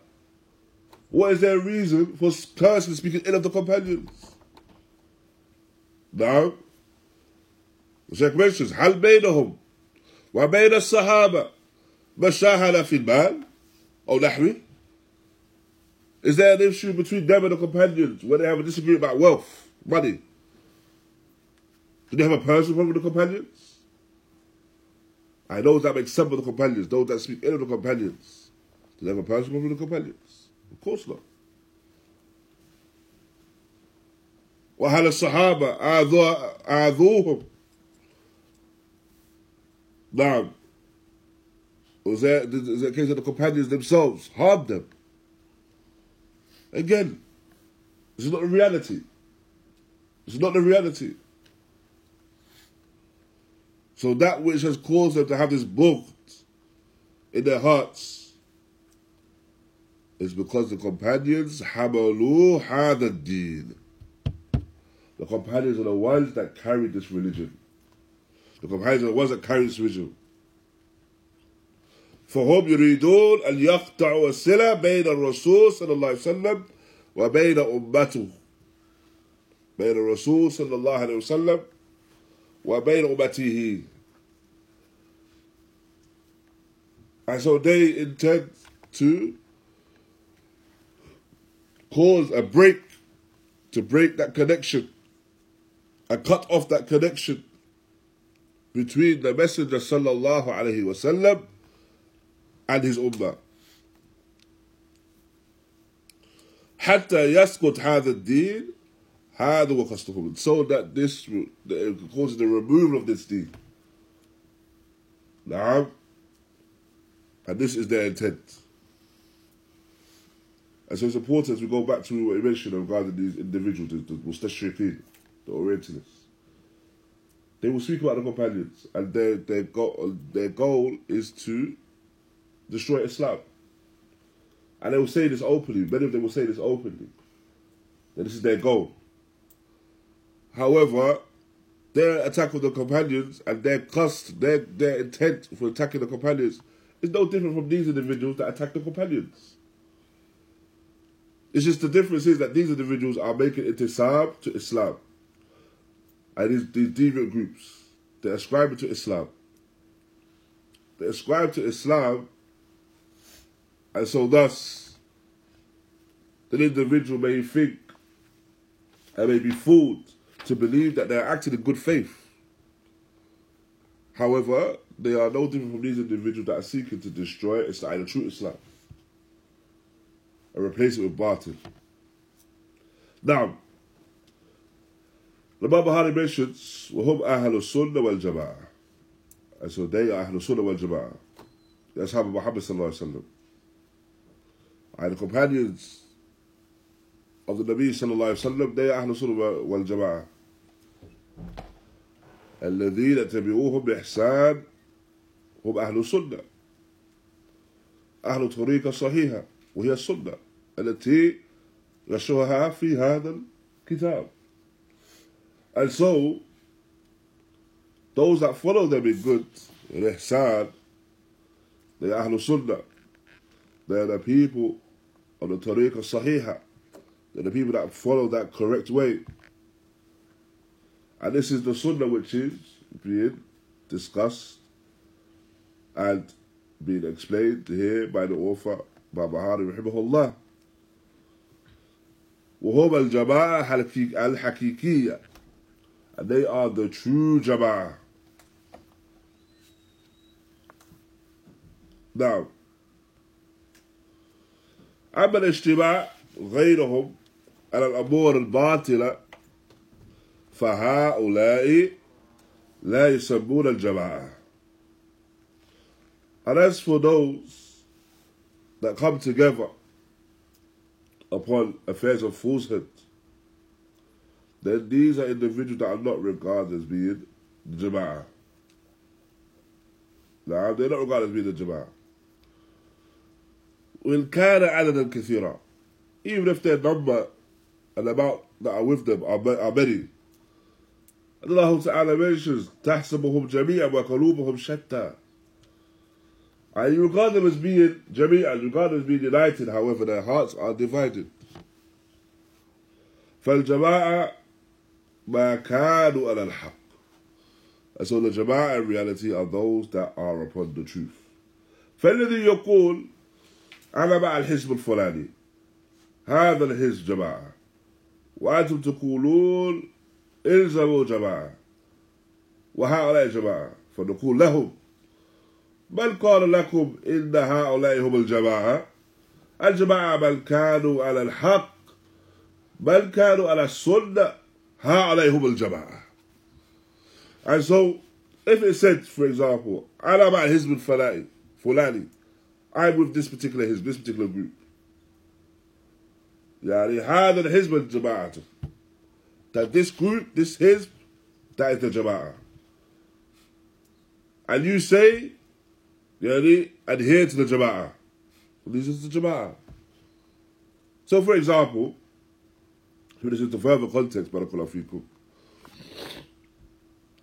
What is their reason for cursing speaking ill of the companions? Now, the Sheikh mentions, هل بينهم وبين الصحابة مشاهدة في المال أو نحوه is there an issue between them and the companions where they have a disagreement about wealth, money? Do they have a personal problem with the companions? I know that make some of the companions, those that speak ill of the companions. Do they have a personal problem with the companions? Of course not. وهل الصحابة آذوهم نعم was there, is there a case that the companions themselves harmed them? Again, this is not the reality. This is not the reality. So that which has caused them to have this book in their hearts is because the companions hamalu hada deen. The companions are the ones that carried this religion. The companions are the ones that carry this religion. فهم يريدون أن يقطعوا الصلة بين الرسول صلى الله عليه وسلم وبين أمته بين الرسول صلى الله عليه وسلم وبين أمته And so they intend to cause a break to break that connection and cut off that connection between the Messenger sallallahu alaihi wasallam and his ummah. حتى يسقط هذا الدين هذا هو قصدهم so that this it causes the removal of this deen نعم and this is their intent and so it's important as we go back to what we mentioned regarding these individuals, the, the mustashriqeen, the Orientalists. They will speak about the companions, and their their goal their goal is to destroy Islam. And they will say this openly. Many of them will say this openly. That this is their goal. However, their attack of the companions and their cost, their their intent for attacking the companions is no different from these individuals that attack the companions. It's just the difference is that these individuals are making intisab to Islam. And these, these deviant groups, they're ascribing to Islam. They ascribe to Islam, and so thus, the individual may think and may be fooled to believe that they're acting in good faith. However, they are no different from these individuals that are seeking to destroy Islam, the true Islam and replace it with batil. The Imam Bahari mentions, وَهُمْ أَهْلُ السُنَّةِ وَالْجَمَاعَةِ And so they are أهل السنة والجماعة. The Ashab of Muhammad sallallahu alaihi wasallam. And the companions of the Nabi sallallahu alaihi wasallam, they are أهل السنة والجماعة. الذين تبعوهم بإحسان هم أهل السنة أهل طريقة صحيحة وهي السنة التي نشرها في هذا الكتاب. And so those that follow them in good in ihsan they are Ahlul Sunnah. They are the people of the Tariqah Sahihah, they're the people that follow that correct way. And this is the Sunnah which is being discussed and being explained here by the author Barbahari Rahimahullah. وهم الجماعة الحقيقية and they are the true jama'ah. Now, أما الاجتماع غيرهم على الأمور الباطلة فهؤلاء لا يسمون الجماعة. And as for those that come together upon affairs of falsehood, then these are individuals that are not regarded as being the Jama'ah. Now, they're not regarded as being the Jama'ah. وإن كان عددا كثيرا even if their number and amount that are with them are, are many Allah Ta'ala mentions تحسبهم جميعا وقلوبهم شتى and you regard them as being جميعا you regard them as being united however their hearts are divided فالجماعة ما كانوا على الحق and so the Jama'ah in reality are those that are upon the truth فالذي يقول أنا مع الحزب الفلاني هذا الحزب جماعة وأنتم تقولون الزموا جماعة وهؤلاء جماعة فنقول لهم من قال لكم إن هؤلاء هم الجماعة الجماعة من كانوا على الحق من كانوا على السنة هؤلاء هم الجماعة And so, if it said, for example, أنا مع حزب الفلاني فلاني I'm with this particular hizb, this particular group. يعني هذا الحزب الجماعة that this group, this hizb, that is the jama'ah. And you say, Yani? Adhere to the Jama'ah. Allegiance to the Jama'ah. So, for example, to this the further context, Barakallahu Fikum,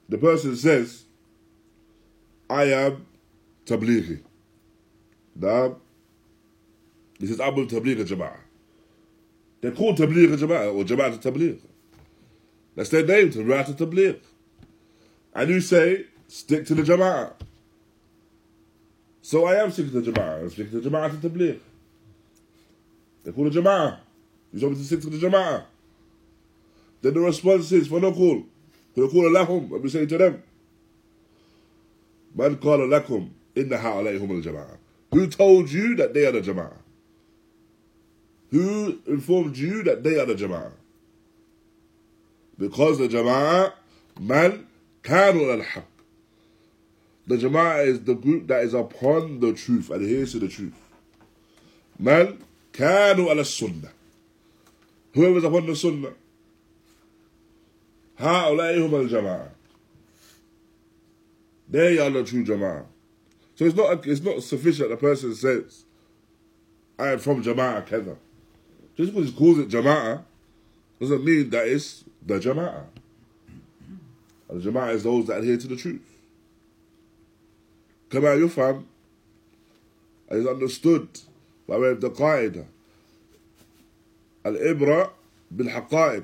the person says, I am Tablighi. Now, this is Abu Tablighi Jama'ah. They're called Tablighi Jama'ah or Jama'at Tablighi. That's their name, Jama'at tabligh. And you say, stick to the Jama'ah. So I am sticking to the Jama'ah. I'm sticking to Jama'at Tabligh. They're called a Jama'ah. You told me to stick to the Jama'ah. Then the response is, فَنَقُولُ فَنَقُولُ لَهُمْ And we say to them, مَنْ قَالَ لَكُمْ إِنَّ هَؤُلَاءِ هُمُ الْجَمَاعَةِ Who told you that they are the Jama'ah? Who informed you that they are the Jama'ah? Because the Jama'ah, man, كانوا الحق. The Jama'ah is the group that is upon the truth, adheres to the truth. Man, كانوا على السنة. Whoever is upon the Sunnah, هؤلاء هم الجماعة. They are the true Jama'ah. So it's not it's not sufficient the person says, I am from Jama'ah Keda. Just because he calls it Jama'ah doesn't mean that it's the Jama'ah. And the Jama'ah is those that adhere to the truth. كما يفهم and is understood by way of the قاعدة الإبرة بالحقائق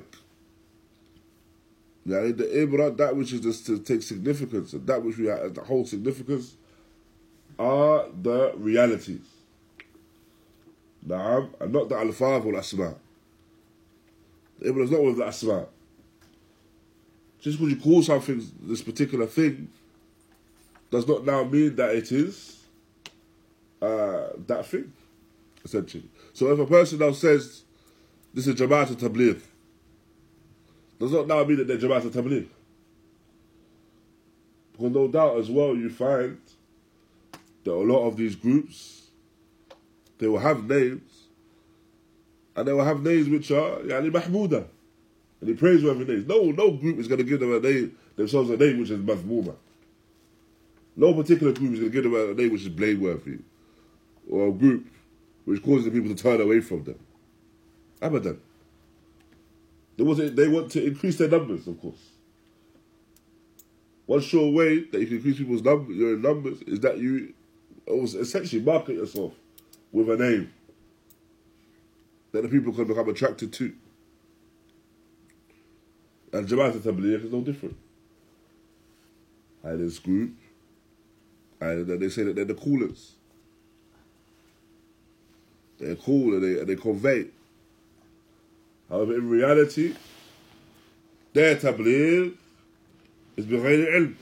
يعني the Ibra, that which is just to take significance, and that which we have, the whole significance, are the realities. نعم, and not the alfaz or asma. The Ibra is not with the asma. Just because you call something this particular thing, does not now mean that it is uh, that thing, essentially. So if a person now says, this is Jamaat al-Tabligh, does not now mean that they're Jamaat al-Tabligh. Because no doubt as well you find that a lot of these groups, they will have names, and they will have names which are yani mahmuda, and he praiseworthy names. No, no group is going to give them a name, themselves a name which is mahmuma. No particular group is going to give them a name which is blameworthy, or a group which causes people to turn away from them. Abadan. They want, to, they want to increase their numbers, of course. One sure way that you can increase people's number, your numbers is that you essentially market yourself with a name that the people can become attracted to. And Jamaat al-Tabligh is no different. And this group, and then they say that they're the coolers. They're cool and they, and they convey. However, in reality, their tabligh is بغير علم.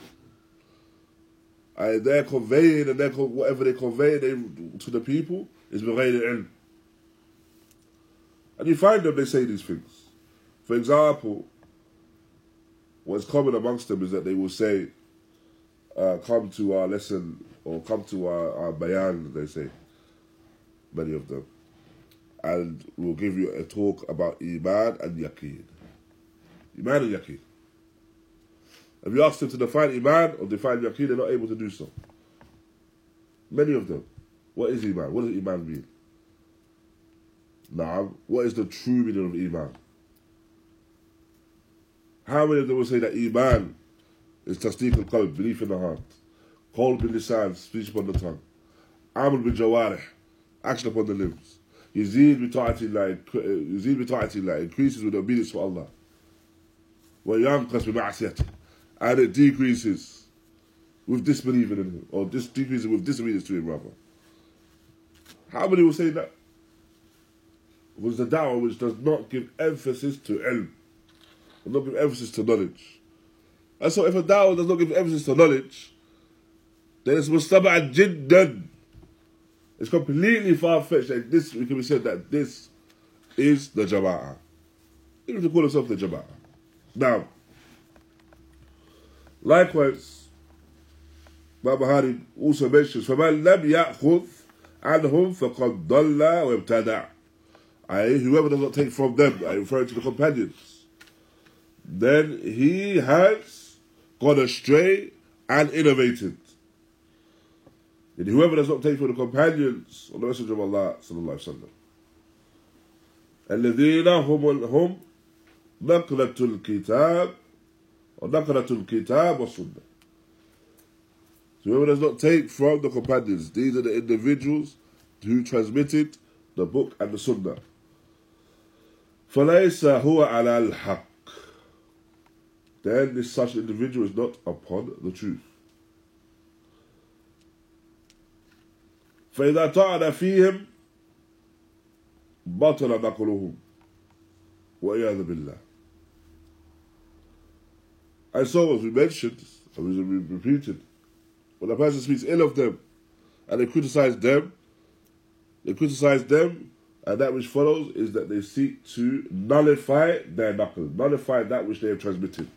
And they're conveying and they're, whatever they convey they, to the people is بغير علم. And you find them, they say these things. For example, what's common amongst them is that they will say, uh, come to our lesson or come to our, our bayan, they say, many of them. And we'll give you a talk about Iman and Yaqeen. Iman and Yaqeen. If you ask them to define Iman or define Yaqeen, they're not able to do so. Many of them. What is Iman? What does Iman mean? Now, what is the true meaning of Iman? How many of them will say that Iman is tasdeeq al-qalb, belief in the heart, qawl bil lisan, speech upon the tongue, amal bil jawarih, action upon the limbs, yazid bi ta'atillah, increases with obedience to Allah, wa yanqas bi ma'asiyatih, and it decreases with disbelieving in Him, or dis- decreases with disobedience to Him, rather. How many will say that? It Was the da'wah which does not give emphasis to ilm, does not give emphasis to knowledge. And so if a da'wah does not give emphasis to knowledge, then it's mustaba' jiddan. It's completely far-fetched that this, can be said that this is the jama'ah. Even if they call themselves the jama'ah. Now, likewise, Barbahari also mentions, فَمَنْ لَمْ يَأْخُذْ عَنْهُمْ فَقَدْ ضَلَّ وَابْتَدَعَ i.e., whoever does not take from them, I refer to the companions, then he has gone astray and innovated. And whoever does not take from the companions of the Messenger of Allah sallallahu alaihi wasallam, الذين هم هم نقلة الكتاب ونقلة الكتاب والسنة. So whoever does not take from the companions, these are the individuals who transmitted the book and the sunnah. فليس هو على الحق then this such individual is not upon the truth. فإذا طعن فيهم بطل نقلهم وَإِيَاذُ بِاللَّهِ And so, as we mentioned, and we repeated, when a person speaks ill of them and they criticize them, they criticize them, and that which follows is that they seek to nullify their knuckle, nullify that which they have transmitted.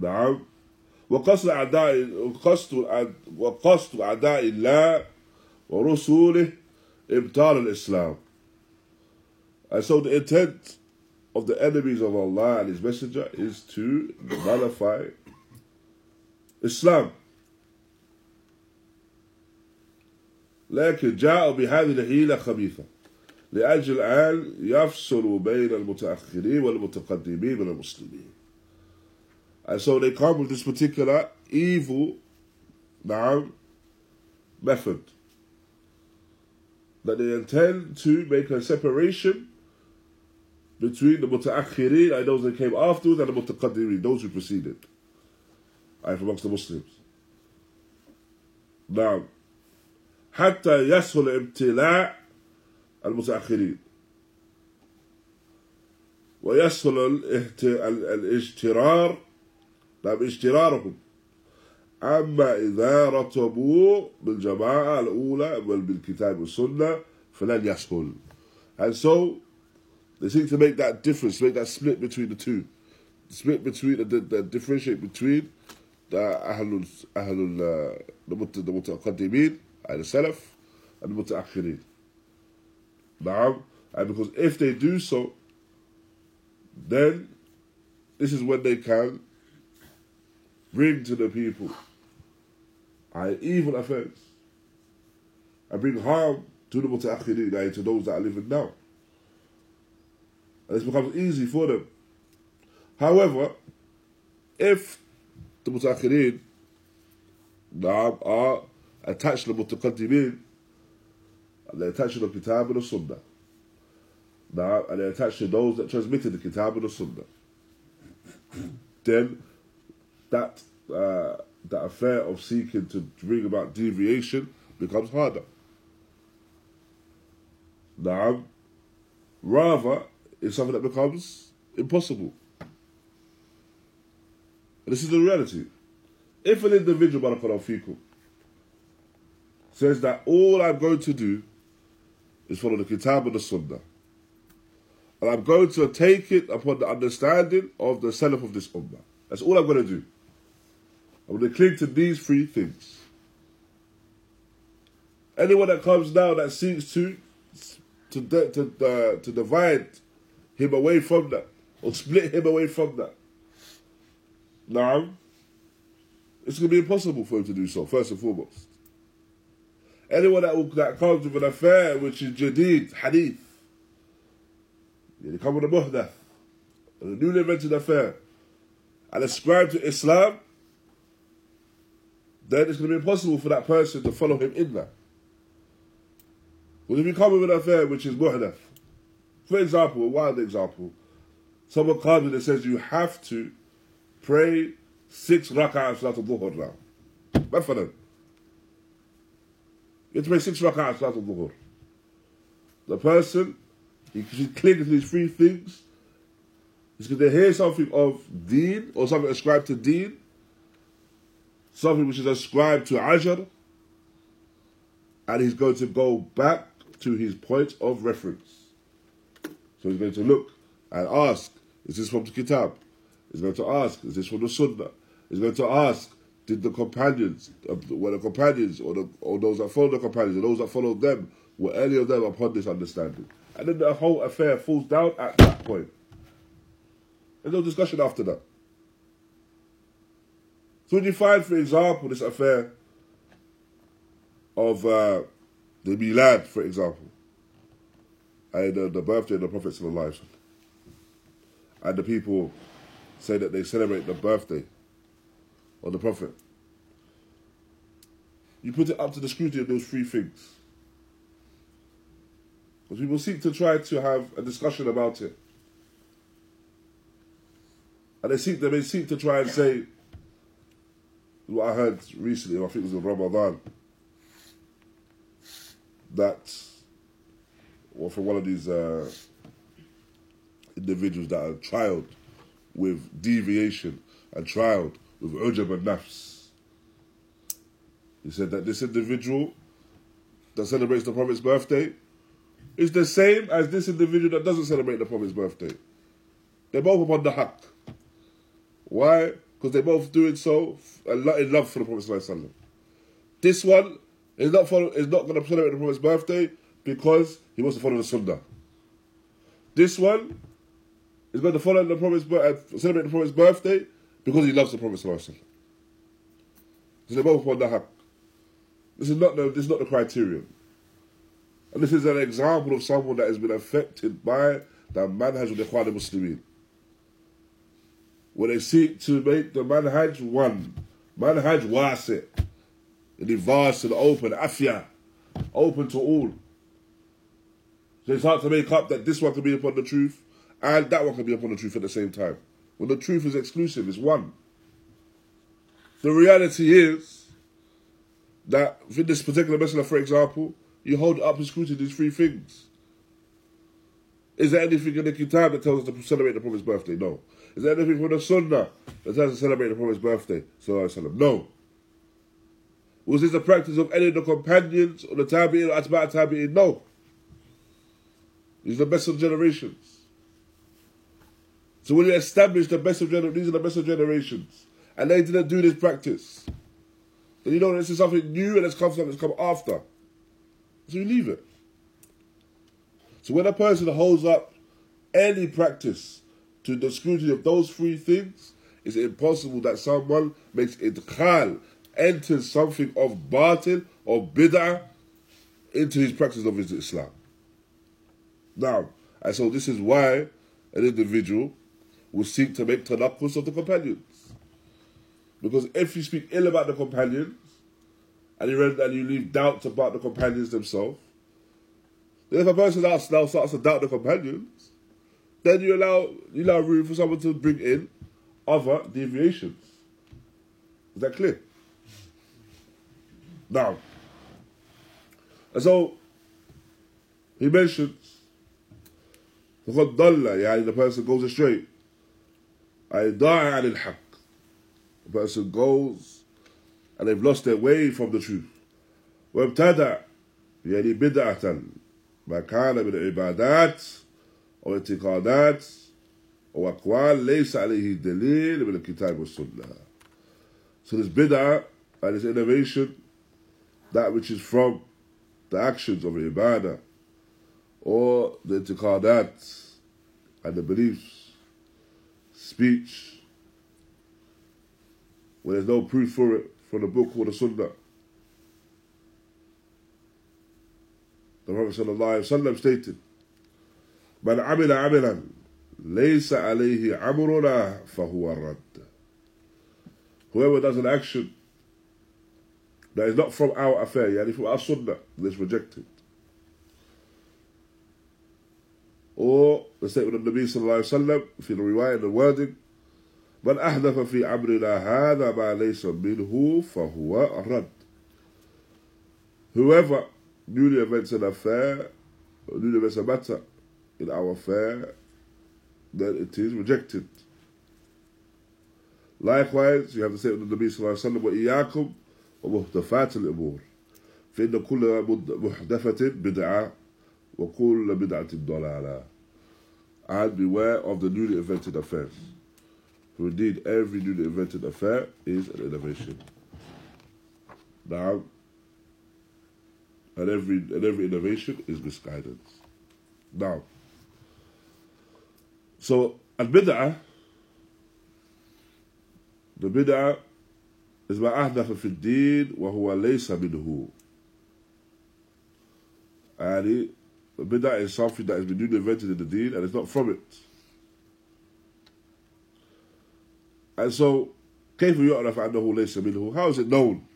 نعم وقصد أعداء وقصد وقصد أعداء الله ورسوله إبطال الإسلام. And so the intent of the enemies of Allah and His Messenger is to nullify Islam. لكن جاءوا بهذه الحيلة خبيثة لأجل أن يفصلوا بين المتأخرين والمتقدمين من المسلمين. And so they come with this particular evil now method that they intend to make a separation between the mutaakhirin and those that came afterwards and the mutaqaddimin, those who preceded. And amongst the Muslims. Now, حتى يسهل ابتلاء المتأخرين ويسهل الاجترار نعم اجترارهم أما إذا رتبوا بالجماعة الأولى بل بالكتاب والسنة فلن يسهل and so they seem to make that difference make that split between the two split between the, the, the differentiate between the أهل أهل ال- the مت- the متقدمين and the Salaf and the متأخرين نعم and because if they do so then this is when they can bring to the people I evil offense and bring harm to the muta'akhirin to those that are living now. And this becomes easy for them. However, if the muta'akhirin are attached to the mutaqaddimin and they're attached to the kitab and the sunnah now, and they're attached to those that transmitted the kitab and the sunnah then that uh, that affair of seeking to bring about deviation becomes harder. Now, rather, it's something that becomes impossible. And this is the reality. If an individual, barakallahu fikum, says that all I'm going to do is follow the kitab and the sunnah, and I'm going to take it upon the understanding of the salaf of this ummah. That's all I'm going to do. I'm going to cling to these three things. Anyone that comes now that seeks to to to to, uh, to divide him away from that or split him away from that, now it's going to be impossible for him to do so. First and foremost, anyone that will, that comes with an affair which is jadid hadith, they come with a muhdath, a newly invented affair, and ascribe to Islam, then it's going to be impossible for that person to follow him in that. But if you come with an affair which is muhdath, for example, a wild example, someone comes in and says you have to pray six rak'ahs salat al-dhuhr now. مثلا you have to pray six rak'ahs salat al-dhuhr. The person, he should cling to these three things it's because they hear something of deen or something ascribed to deen, something which is ascribed to ajr, and he's going to go back to his point of reference. So he's going to look and ask, is this from the kitab? He's going to ask, is this from the sunnah? He's going to ask, did the companions, uh, were the companions or, the, or those that followed the companions or those that followed them, were any of them upon this understanding? And then the whole affair falls down at that point. There's no discussion after that. So you find, for example, this affair of uh, the Milad, for example, and uh, the birthday of the Prophet Sallallahu and the people say that they celebrate the birthday of the Prophet, you put it up to the scrutiny of those three things. Because people seek to try to have a discussion about it. And they seek, they may seek to try and say, what I heard recently, I think it was in Ramadan, that, or from one of these uh, individuals that are trialed with deviation and trialed with ujab and nafs. He said that this individual that celebrates the Prophet's birthday is the same as this individual that doesn't celebrate the Prophet's birthday. They're both upon the haqq. Why? Because they're both doing so in love for the Prophet. This one is not follow, is not going to celebrate the Prophet's birthday because he wants to follow the Sunnah. This one is going to follow the Prophet's uh, celebrate the Prophet's birthday because he loves the Prophet. So they're both upon the haqq. This is not the this is not the criterion. And this is an example of someone that has been affected by the manhaj of the Ikhwan Muslimin. When they seek to make the manhaj one, manhaj wasi, the vast and open, afia, open to all. So it's hard to make up that this one can be upon the truth and that one can be upon the truth at the same time. When the truth is exclusive, it's one. The reality is that in this particular messenger, for example, you hold up and scrutiny these three things. Is there anything in the kitab that tells us to celebrate the Prophet's birthday? No. Is there anything from the sunnah that has to celebrate the Prophet's birthday? No. Was this the practice of any of the companions or the tabi'in or atba' tabi'in? No. These are the best of generations. So when you establish the best of generations, these are the best of generations, and they didn't do this practice, then you know this is something new and it's come, something that's come after. So you leave it. So when a person holds up any practice to the scrutiny of those three things, it's impossible that someone makes idkhal, enters something of batil or bid'ah into his practice of his Islam. Now, and so this is why an individual will seek to make tanakkus of the companions. Because if you speak ill about the companions, and you, read, and you leave doubts about the companions themselves, then if a person now starts to doubt the companions, then you allow you allow room for someone to bring in other deviations. Is that clear? Now, and so he mentions فقد ضل يعني the person goes astray أي ضاع عن الحق the person goes and they've lost their way from the truth وابتدع يعني بدعة ما كان من عبادات أو اعتقادات أو أقوال ليس عليه دليل من الكتاب والسنة so this bid'ah and this innovation that which is from the actions of ibadah or the itiqadat and the beliefs, speech, when there's no proof for it from the book or the sunnah. The Prophet ﷺ stated, من عمل عملا ليس عليه أمرنا فهو رد. Whoever does an action that is not from our affair, yani from our sunnah, is rejected. Or the statement of Nabi sallallahu alayhi wa sallam, في الرواية the wording, من أحدث في أمرنا هذا ما ليس منه فهو رد. Whoever newly invents an affair, newly invents a matter in our affair, then it is rejected. Likewise, you have the statement of Nabi sallallahu alayhi wa sallam, وإياكم ومحدثات الأمور فإن كل محدثة بدعة وكل بدعة ضلالة and beware of the newly invented affairs. For indeed, every newly invented affair is an innovation. Now, and every and every innovation is misguidance. Now, so al bid'ah, the bid'ah is ما أحدث في الدين وهو ليس منه. And the bid'ah is something that has been newly invented in the deen and it's not from it. And so, كيف يعرف أنه ليس منه? How is it known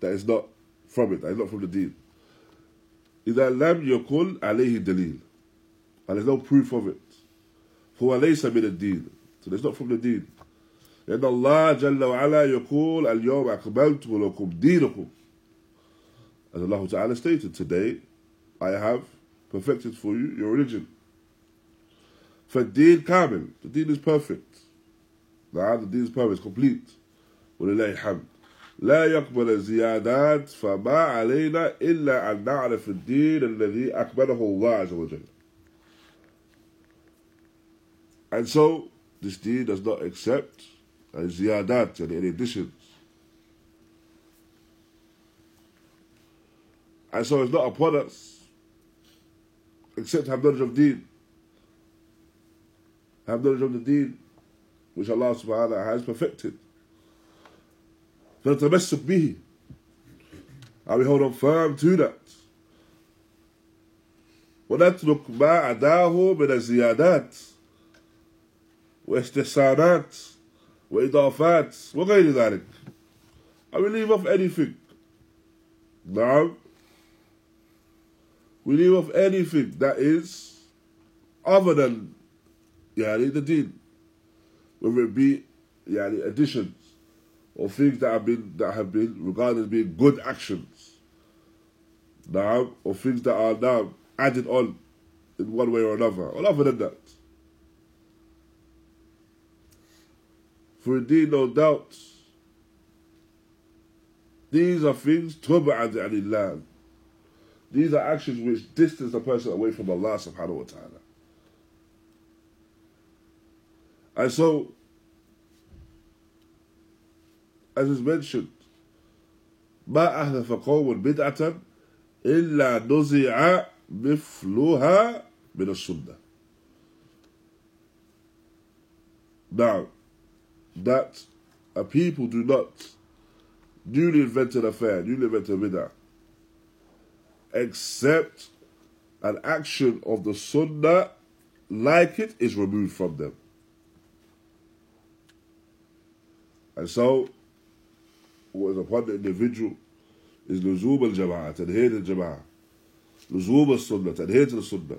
that it's not from it, that it's not from the deen? إذا لم يكن عليه دليل and there's no proof of it. فهو ليس من الدين. So it's not from the deen. لأن الله جل وعلا يقول اليوم أكملت لكم دينكم. As Allah Ta'ala stated, today I have perfected for you your religion. فالدين كامل the deen is perfect نعم the deen is perfect it's complete ولله الحمد لا يقبل الزيادات فما علينا إلا أن نعرف الدين الذي أكمله الله عز وجل and so this deen does not accept الزيادات يعني any additions and so it's not upon us except to have knowledge of deen have knowledge of the deen which Allah subhanahu wa ta'ala has perfected فنتمسك به and we hold on firm to that ونترك ما عداه من الزيادات واستحسانات وإضافات وغير ذلك and we leave off anything نعم we leave off anything that is other than يعني the deen whether it be يعني additions or things that have been that have been regarded as being good actions now or things that are now added on in one way or another or other than that for indeed no doubt these are things تبعد عن الله these are actions which distance a person away from Allah subhanahu wa ta'ala and so as is mentioned ما أحدث قوم بدعة إلا نزع مثلها من السنة Now, that a people do not newly invented affair, newly invented bid'ah, except an action of the sunnah like it is removed from them. And so, what is upon the individual is luzum al-jama'ah, tadheed al-jama'ah, luzum al-sunnah, tadheed al-sunnah,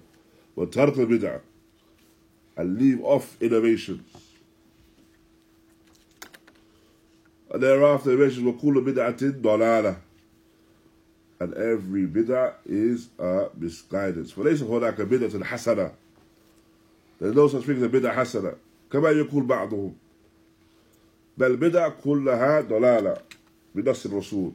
but tarq al-bid'ah, and leave off innovations. and thereafter innovations وكل بدعة ضلالة and every bid'ah is a misguidance فليس هناك بدعة حسنة there's no such thing as a bid'ah حسنة كما يقول بعضهم بل بدع كلها ضلالة بنص الرسول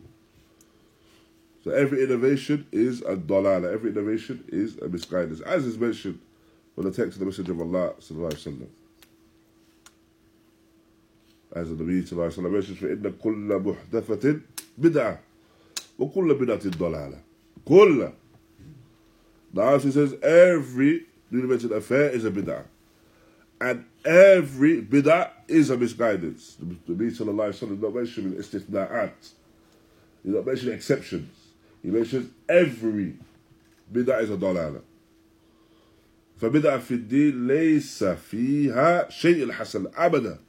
So every innovation is a dalala. Every innovation is a misguidance. As is mentioned from the text of the Messenger of Allah sallallahu alaihi wasallam. As the Nabi sallallahu alaihi wasallam mentions, فإن كل محدثة بدعة وكل بدعة ضلالة. كل. Now he says every mentioned affair is a bid'ah. And every bid'ah is a misguidance. The Nabi sallallahu alaihi wasallam did not mention istithna'at. He did not mention exceptions. He mentions every bid'ah is a dalala. فبدعة في الدين ليس فيها شيء الحسن أبدا.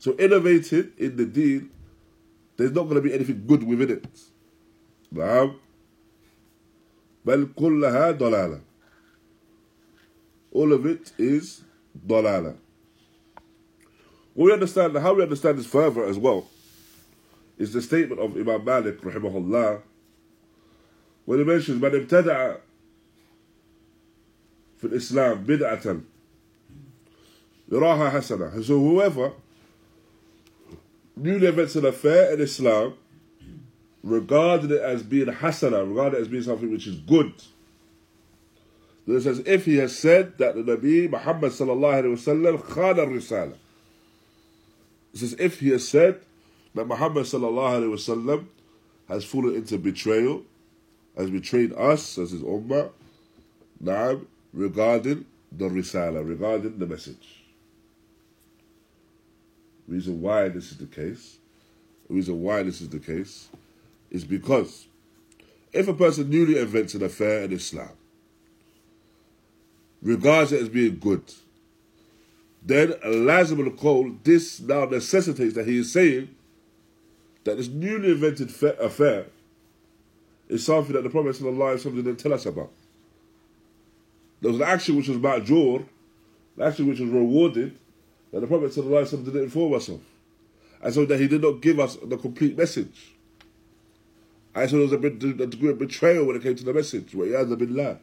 So innovated in the deen, there's not going to be anything good within it. نعم. بل كلها ضلالة. All of it is ضلالة. We understand how we understand this further as well is the statement of Imam Malik rahimahullah when he mentions من ابتدع في الإسلام بدعة يراها حسنة so whoever newly invents an affair in Islam regarded it as being hasana, regarded it as being something which is good. Then it says, if he has said that the Nabi Muhammad sallallahu alayhi wa sallam khana risala. It says, if he has said that Muhammad sallallahu alayhi wa sallam has fallen into betrayal, has betrayed us as his ummah, na'am, regarding the risala, regarding the message. Reason why this is the case, the reason why this is the case, is because if a person newly invents an affair in Islam, regards it as being good, then Lazim al Qawl, this now necessitates that he is saying that this newly invented affair is something that the Prophet didn't tell us about. There was an action which was ma'jur, an action which was rewarded, that the Prophet ﷺ didn't inform us of. And so that he did not give us the complete message. And so there was a, a degree of betrayal when it came to the message. Billah.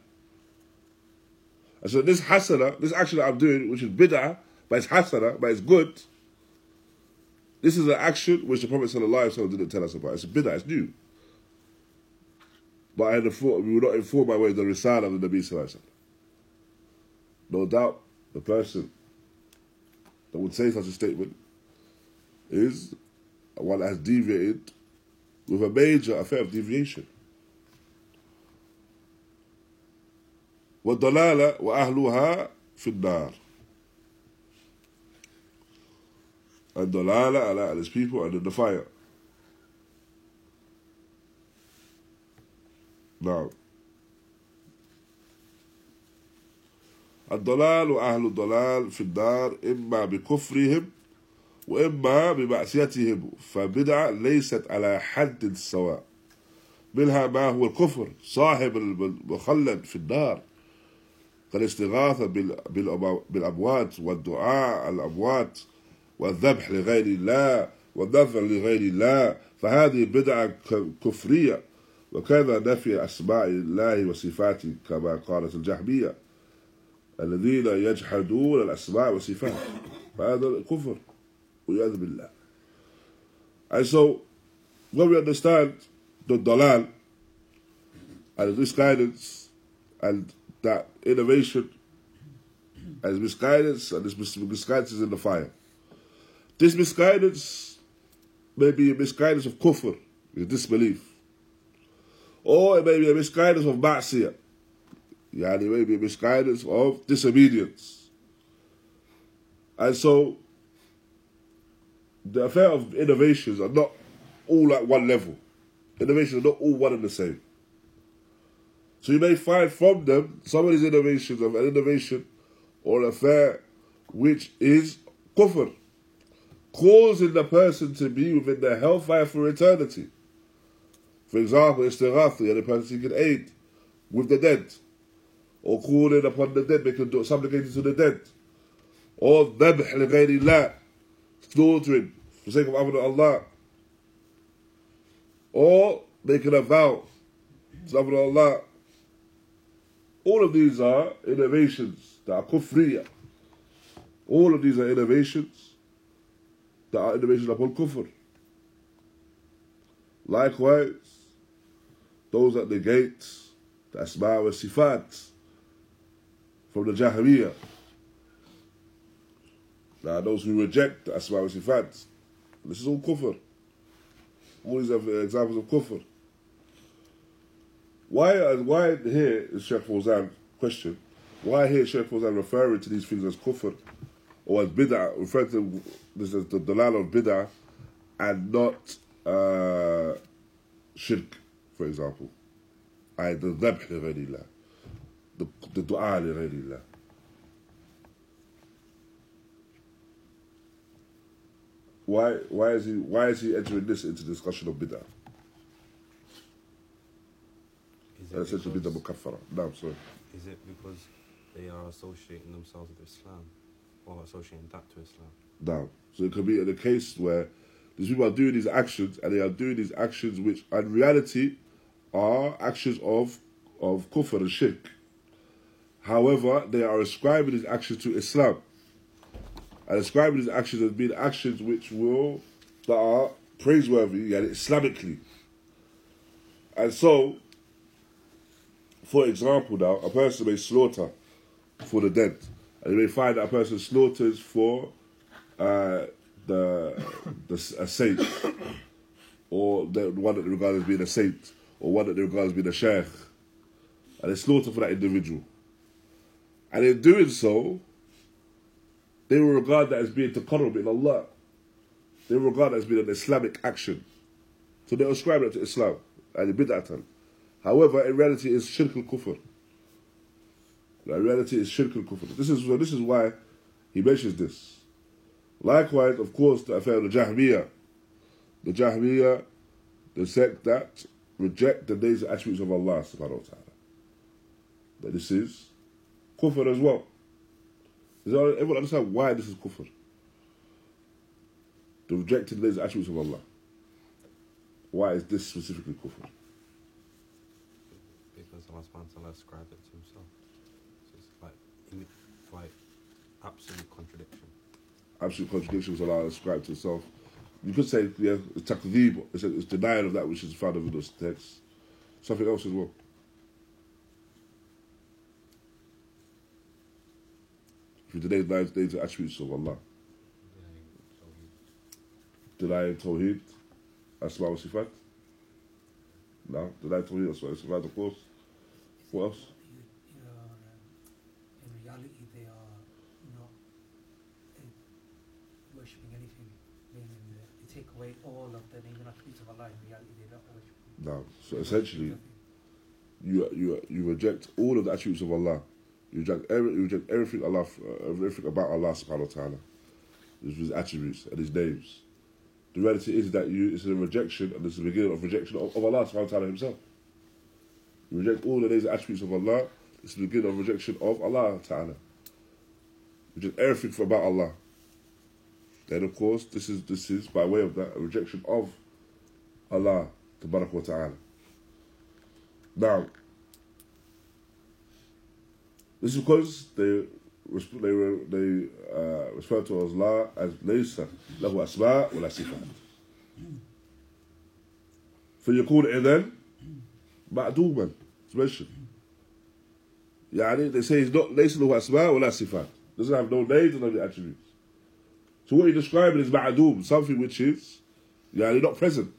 And so this hasana, this action that I'm doing, which is bid'ah, but it's hasana, but it's good, this is an action which the Prophet ﷺ didn't tell us about. It's bid'ah, it's new. But I had thought we were not inform by way of the risal of the Nabi. No doubt the person that would say such a statement is one that has deviated with a major affair of deviation. والضلالة وأهلها في النار and Dalala, Allah and his people are in the fire. Now, الضلال وأهل الضلال في النار إما بكفرهم وإما بمعصيتهم. فبدعة ليست على حد سواء منها ما هو الكفر صاحب المخلد في النار كالاستغاثة بال- بالأمو- بالأموات والدعاء الأموات والذبح لغير الله والنذر لغير الله. فهذه بدعة كفرية. وكذا نفي أسماء الله وصفاته كما قالت الجهمية. الذين يجحدون الأسماء والصفات فهذا كفر والعياذ بالله And so when we understand the dalal and misguidance and that innovation as misguidance and this mis- misguidance is in the fire. This misguidance may be a misguidance of kufr, is disbelief. Or it may be a misguidance of ma'siyah. Yani it may be a misguidance of disobedience. And so the affair of innovations are not all at one level. Innovations are not all one and the same. So you may find from them some of these innovations of an innovation or affair which is kufr, causing the person to be within the hellfire for eternity. For example, istighathi, and the person seeking aid with the dead, or calling upon the dead, making do- to the dead, or dhabh li slaughtering for the sake of Allah, or making a vow to Allah. All of these are innovations that are kufriya. All of these are innovations that are innovations upon kufr. Likewise, those that negate the asma wa sifat from the Jahmiyyah. Now, those who reject the asma wa sifat, this is all kufr. All these are examples of kufr. Why, uh, why here is Sheikh Fawzan question? Why here is Sheikh Fawzan referring to these things as kufr or as bid'ah, referring to this as the dalal of bid'ah and not uh, shirk, for example? I the dhabh li ghayrillah, the the dua li ghayrillah. Why why is he why is he entering this into discussion of bid'ah? Is And it, essentially bid'ah because, mukaffara. No, I'm sorry. is it because they are associating themselves with Islam or associating that to Islam? No. So it could be in a case where these people are doing these actions and they are doing these actions which in reality are actions of of kufr and shirk. However, they are ascribing these actions to Islam. And ascribing these actions as being actions which will that are praiseworthy and Islamically. And so, for example now, a person may slaughter for the dead. And you may find that a person slaughters for uh, the, the a saint, or the one that they regard as being a saint, or one that they regard as being a sheikh, and they slaughter for that individual. And in doing so, they will regard that as being taqarrub in Allah. They will regard that as being an Islamic action. So they ascribe that to Islam and bid'atan. However, in reality, it's shirk al kufr. In reality, it's shirk al kufr. This is this is why he mentions this. Likewise, of course, the affair of the Jahmiyyah. The Jahmiyyah, the sect that reject the names and attributes of Allah subhanahu wa ta'ala. That this is kufr as well. Does everyone understand why this is kufr? The rejected and attributes of Allah. Why is this specifically kufr? Because Allah subhanahu wa ta'ala ascribed it to himself. So it's like imi- by absolute contradiction. absolute contradictions Allah ascribed to himself. You could say, yeah, it's takdhib, it's, it's denial of that which is found within those texts. Something else as well. If you deny nine days the attributes of Allah, denying Tawheed. Asma wa Sifat. No, deny Tawheed, Asma wa Sifat, of course. What else? You, you are, in reality, they are not worshipping anything. Meaning they take away all of the name and attributes of Allah. In reality, they're not worshipping. No. So essentially, you you you reject all of the attributes of Allah. You reject every, reject everything Allah, uh, everything about Allah Subhanahu wa Taala, His, attributes and His names. The reality is that you it's a rejection, and it's the beginning of rejection of, of Allah Subhanahu wa Taala Himself. You reject all the names and attributes of Allah. It's the beginning of rejection of Allah Taala. Reject everything about Allah. Then of course this is this is by way of that a rejection of Allah Taala. Now, this is because they resp- they were they uh, refer to Allah as ليس له أسماء ولا صفات. فيكون إذن معدوما it's mentioned. يعني they say he's not ليس له أسماء ولا صفات. Doesn't have no names and no attributes. So what you're describing is معدوم, something which is يعني not present.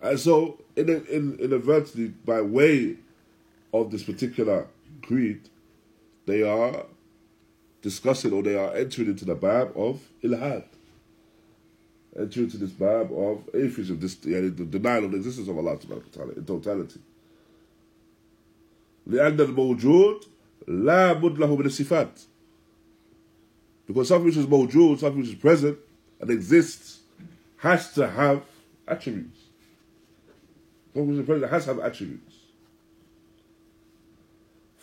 And so, in, in, inadvertently, by way of this particular creed, they are discussing or they are entering into the bab of ilhad. Entering into this bab of atheism, this, yeah, the denial of the existence of Allah subhanahu wa ta'ala in totality. لأن الموجود لا بد له من الصفات. Because something which is mawjood, something which is present and exists, has to have attributes. Something which is present has to have attributes.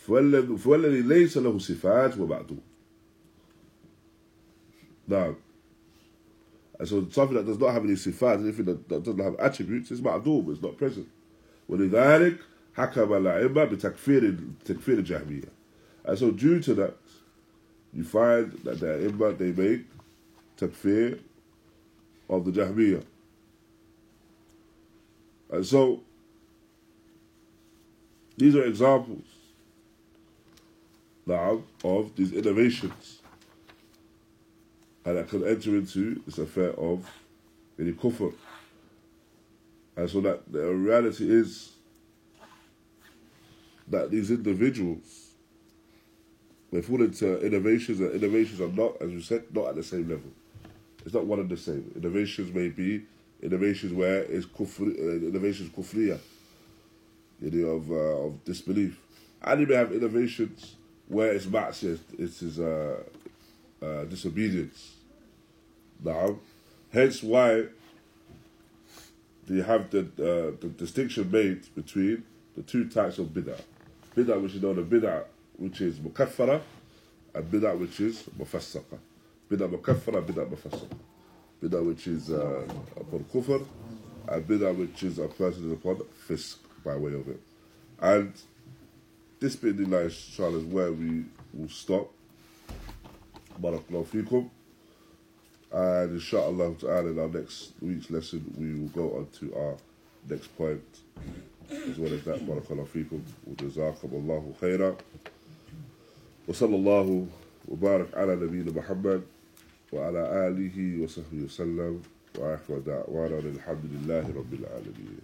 فوالذي فوالذي ليس له صفات هو معدوم. Now, and so something that does not have any sifat, anything that, that doesn't have attributes, is معدوم, it's not present. ولذلك حكم الأئمة بتكفير تكفير الجهمية. And so due to that, you find that the Imam they make takfir of the Jahmiyyah. And so these are examples now of these innovations and I can enter into this affair of any kufr. And so that the reality is that these individuals they fall into innovations, and innovations are not, as you said, not at the same level. It's not one and the same. Innovations may be innovations where it's kufr, uh, innovations kufriya, you know, of uh, of disbelief, and you may have innovations where it's ma'siyah, it's his uh, uh, disobedience. Now, hence why you have the uh, the distinction made between the two types of bid'ah? Bid'ah, which is known as bid'ah which is mukaffara and bid'ah which is mufassaqa. Bid'ah mukaffara, bid'ah mufassaqa. Bid'ah which is uh, upon kufr and bid'ah which is a person is upon fisk by way of it. And this bit in inshallah is where we will stop. Barakallahu fikum. And inshallah ta'ala in our next week's lesson we will go on to our next point as well as that barakallahu fikum wa jazakum Allahu khaira وصلى الله وبارك على نبينا محمد وعلى آله وصحبه وسلم وآخر دعوانا الحمد لله رب العالمين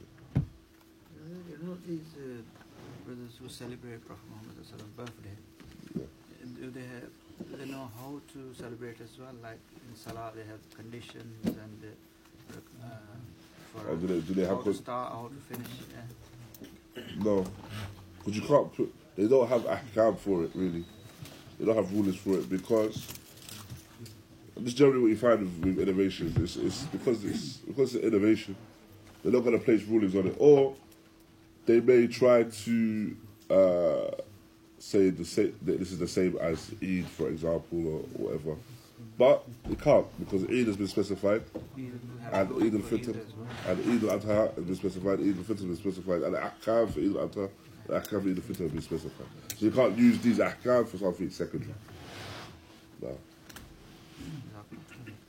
brothers who celebrate Prophet Muhammad's birthday. Yeah. Do they have? Do they know how to celebrate as well? Like in Salah, they have conditions and uh, for Or do they, do they how have to start, how to finish. Yeah. no because you can't put they don't have ahkam for it really they don't have rulings for it because this generally what you find with, with innovations it's, it's because it's because it's innovation they're not going to place rulings on it or they may try to uh, say the same that this is the same as Eid for example or whatever but it can't because Eid has been specified and Eid al-Fitr Eid as well. and Eid al-Adha has been specified, Eid al-Fitr has been specified, and ahkam for Eid al-Adha The ahkam in the fitan have been specified. So you can't use these ahkam for something secondary. No.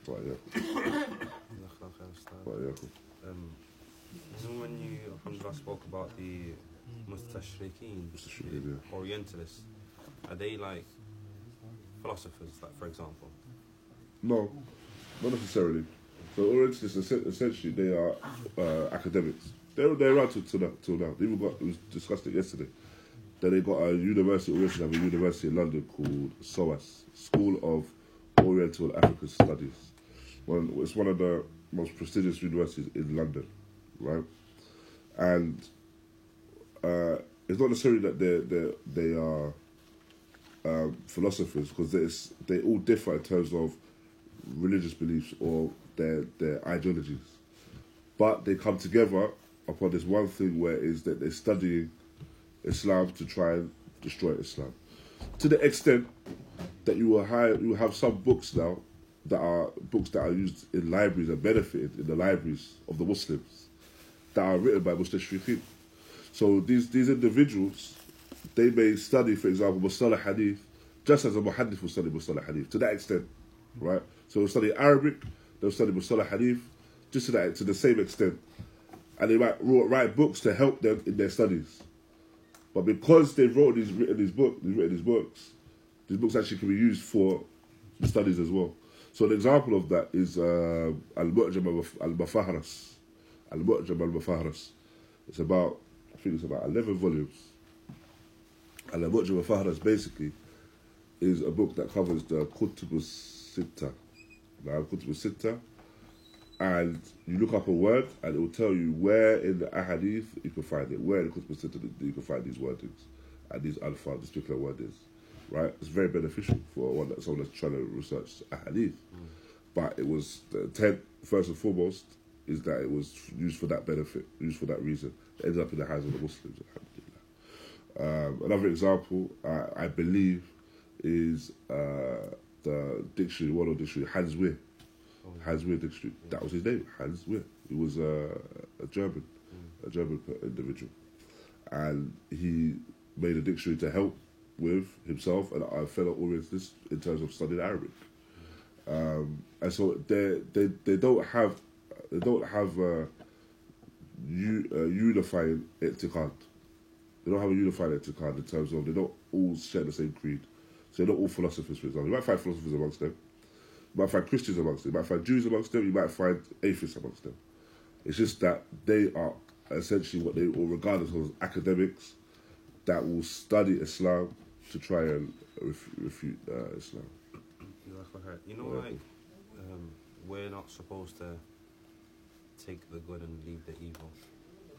Right, yeah. Jazakallah khair, Ustad. Right, yeah. Know when you, alhamdulillah, spoke about the mustashriqeen. Orientalists, are they like philosophers, like for example? No, not necessarily. So Orientalists, essentially, they are uh, academics. They're, they're around till, till, now, till now. They even got, we discussed it yesterday. That they got a university, Orientalists have a university in London called SOAS, School of Oriental African Studies. One, it's one of the most prestigious universities in London, right? And uh, it's not necessarily that they they they are um, philosophers because they all differ in terms of religious beliefs or their their ideologies, but they come together upon this one thing where is that they're studying Islam to try and destroy Islam, to the extent that you will have you have some books now that are books that are used in libraries and benefited in the libraries of the Muslims that are written by Mustashriqeen. So these these individuals, they may study, for example, Mustalah Hadith, just as a Muhaddith will study Mustalah Hadith, to that extent, right? So they'll study Arabic, they'll study Mustalah Hadith, just to that to the same extent, and they might write, write books to help them in their studies. But because they've wrote these written these books, they've written these books, these books actually can be used for studies as well. So an example of that is uh, Al Mu'jam Al Mu'jam Al. It's about I think it's about eleven volumes. Al Mu'jam Al Mufahras basically is a book that covers the Kutub Sitta. Now Kutub Sitta and you look up a word and it will tell you where in the ahadith you can find it, where in the Kutub Sitta you can find these wordings and these alpha, this particular word is. Right? It's very beneficial for one that someone that's trying to research ahadith. Mm. But it was the intent, first and foremost, is that it was used for that benefit, used for that reason. It ended up in the hands of the Muslims. Um, another example, I, I believe, is uh, the dictionary, one of the dictionary, Hans Wehr. Hans Wehr dictionary. That was his name, Hans Wehr. He was uh, a German, a German individual, and he made a dictionary to help with himself and our fellow Orientalists in terms of studying Arabic. Um, and so they they they don't have they don't have u, uh, unifying etiquette. They don't have a unified etiquette in terms of they don't all share the same creed. So they're not all philosophers, for example. You might find philosophers amongst them. You might find Christians amongst them. You might find Jews amongst them. You might find atheists amongst them. It's just that they are essentially what they will regard as academics that will study Islam to try and ref- refute uh, Islam. You know, like, um, we're not supposed to take the good and leave the evil,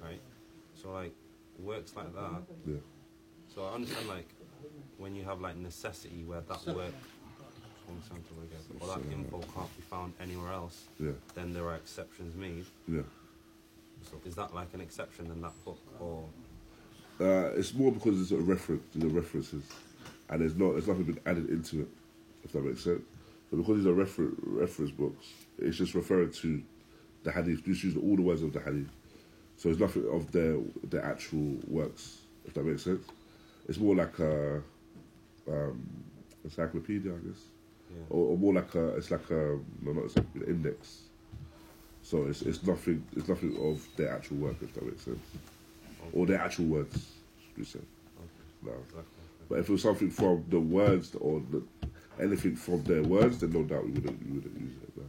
right? So, like, works like that. Yeah. So I understand, like, when you have like necessity where that work, one sample again, or that info can't be found anywhere else, Yeah, then there are exceptions made. yeah. So is that like an exception in that book, or Uh, it's more because it's a reference, the references, and there's not, there's nothing been added into it, if that makes sense. But because these are refer- reference books, it's just referring to the hadith, just using all the words of the hadith. So it's nothing of their their actual works, if that makes sense. It's more like a um, encyclopedia, I guess, yeah? or, or more like a, it's like a, no, not encyclopedia, index. So it's it's nothing, it's nothing of their actual work, if that makes sense, or their actual words, we say? No. Jazakallah khair. But if it was something from the words or the, anything from their words, then no doubt we wouldn't, we wouldn't use it. No.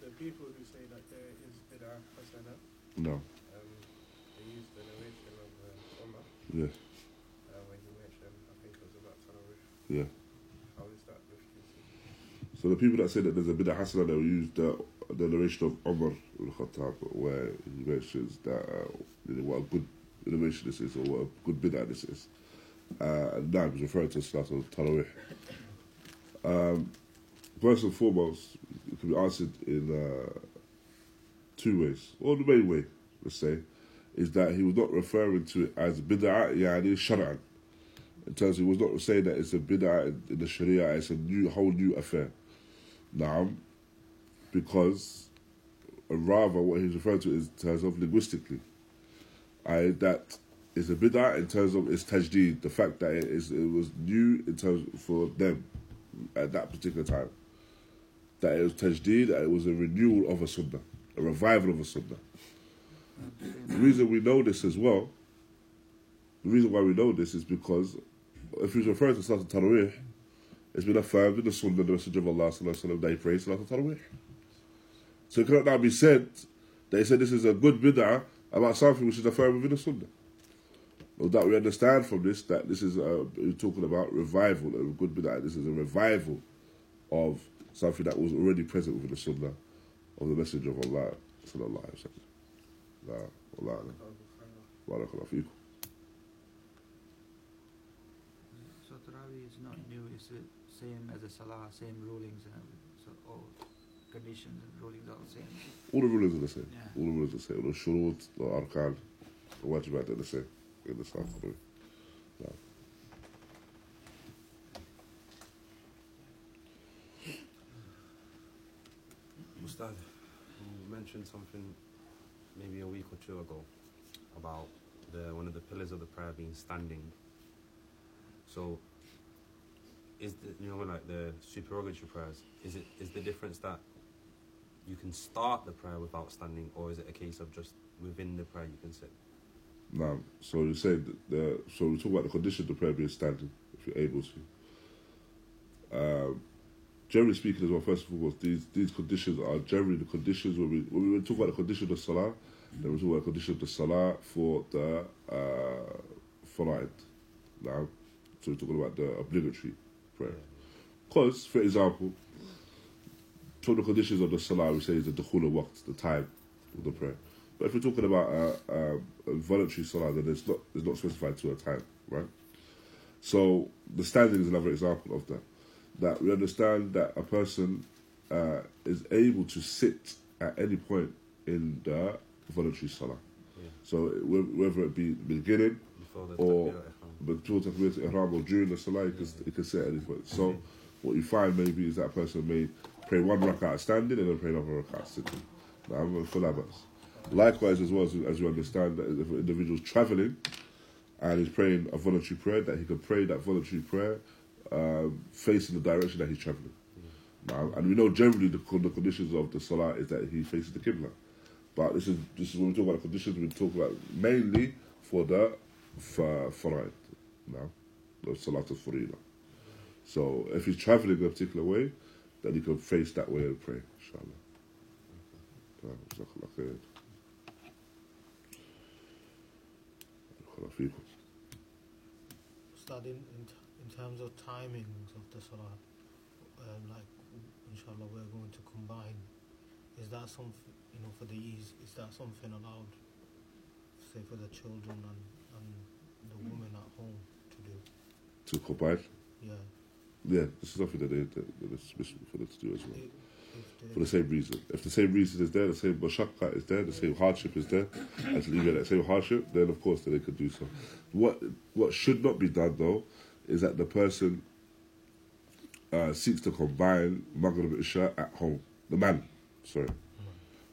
The people who say that there is bid'ah hasana, No. um, they use the narration of uh, Umar Yes. uh, when he mentioned, I think it was about Tarawih. Yeah. How is that? So the people that say that there's a bit of hasana, they will use the, the narration of Umar al-Khattab, where he mentions that uh, what a good innovation this is, or what a good bid'ah this is. Uh, and now he's referring to Salat al-Tarawih. Um, first and foremost, it can be answered in uh, two ways, or the main way, let's say, is that he was not referring to it as bid'ah, yani shar'an. In terms, he was not saying that it's a bid'ah in, the Sharia, it's a new, whole new affair. Now, because and rather what he's referring to is in terms of linguistically. I that is a bid'ah in terms of its tajdeed, the fact that it is it was new in terms for them at that particular time. That it was tajdeed, that it was a renewal of a sunnah, a revival of a sunnah. The reason we know this as well, the reason why we know this is because if he's referring to Salat al-Tarawih, it's been affirmed in the Sunnah, the Messenger of Allah wasallam, that he prays Salat al-Tarawih. So it cannot now be said that he said this is a good bid'ah about something which is affirmed within the Sunnah. No doubt we understand from this that this is uh, we're talking about revival, a good bid'ah. This is a revival of something that was already present within the Sunnah of the Messenger of Allah sallallahu alaihi wasallam. La, Allah, barakallahu feekum. So Tarawih is not new, it's the same as the Salah, same rulings and so all conditions and rulings are the same. All the rulings are the same. Yeah. All the rulings are the same. The shurut, the arkan, the wajibat are the same in the Salat al-Tarawih. No. Ustad, you mentioned something maybe a week or two ago about the one of the pillars of the prayer being standing. So, is the you know like the supererogatory prayers? Is it is the difference that you can start the prayer without standing, or is it a case of just within the prayer you can sit? No, so you said the so we talk about the condition of the prayer being standing, if you're able to. Um, generally speaking, as well, first of all, these these conditions are generally the conditions when we when we talk about the condition of salah, then we talk about the condition of the salah for the uh. Now, so we're talking about the obligatory prayer. Because, for example, from the conditions of the salah, we say is the dukhul waqt, the time of the prayer. But if we're talking about a, a, a voluntary salah, then it's not it's not specified to a time, right? So the standing is another example of that. That we understand that a person uh, is able to sit at any point in the voluntary salah. Yeah. So whether it be the beginning, Before the Or- takbir al-ihram. but towards or during the Salah, you can, you can sit at any point. So, what you find maybe is that person may pray one rak'ah standing and then pray another rak'ah sitting. Now, for labas. Likewise, as well as, as you understand that if an individual's traveling and he's praying a voluntary prayer, that he can pray that voluntary prayer um, facing the direction that he's traveling. Now, and we know generally the, the conditions of the Salah is that he faces the Qibla. But this is this is when we talk about the conditions, we talk about mainly for the Fara'id now, the Salat al Farida. So if he's traveling a particular way, then he can face that way and pray, inshallah. Uh, in, in, in terms of timings of the salah, um, like inshallah we're going to combine. Is that something you know for the ease? Is that something allowed, say for the children and, and the women at home to do? To combine, Yeah. yeah, this is something that, they, that, that is permissible for them to do as well. If, if For the same reason. If the same reason is there, the same mashakka is there, the same hardship is there, and to leave it at the same hardship, then of course then they could do so. What what should not be done though is that the person uh, seeks to combine Maghrib Isha at home. The man, sorry.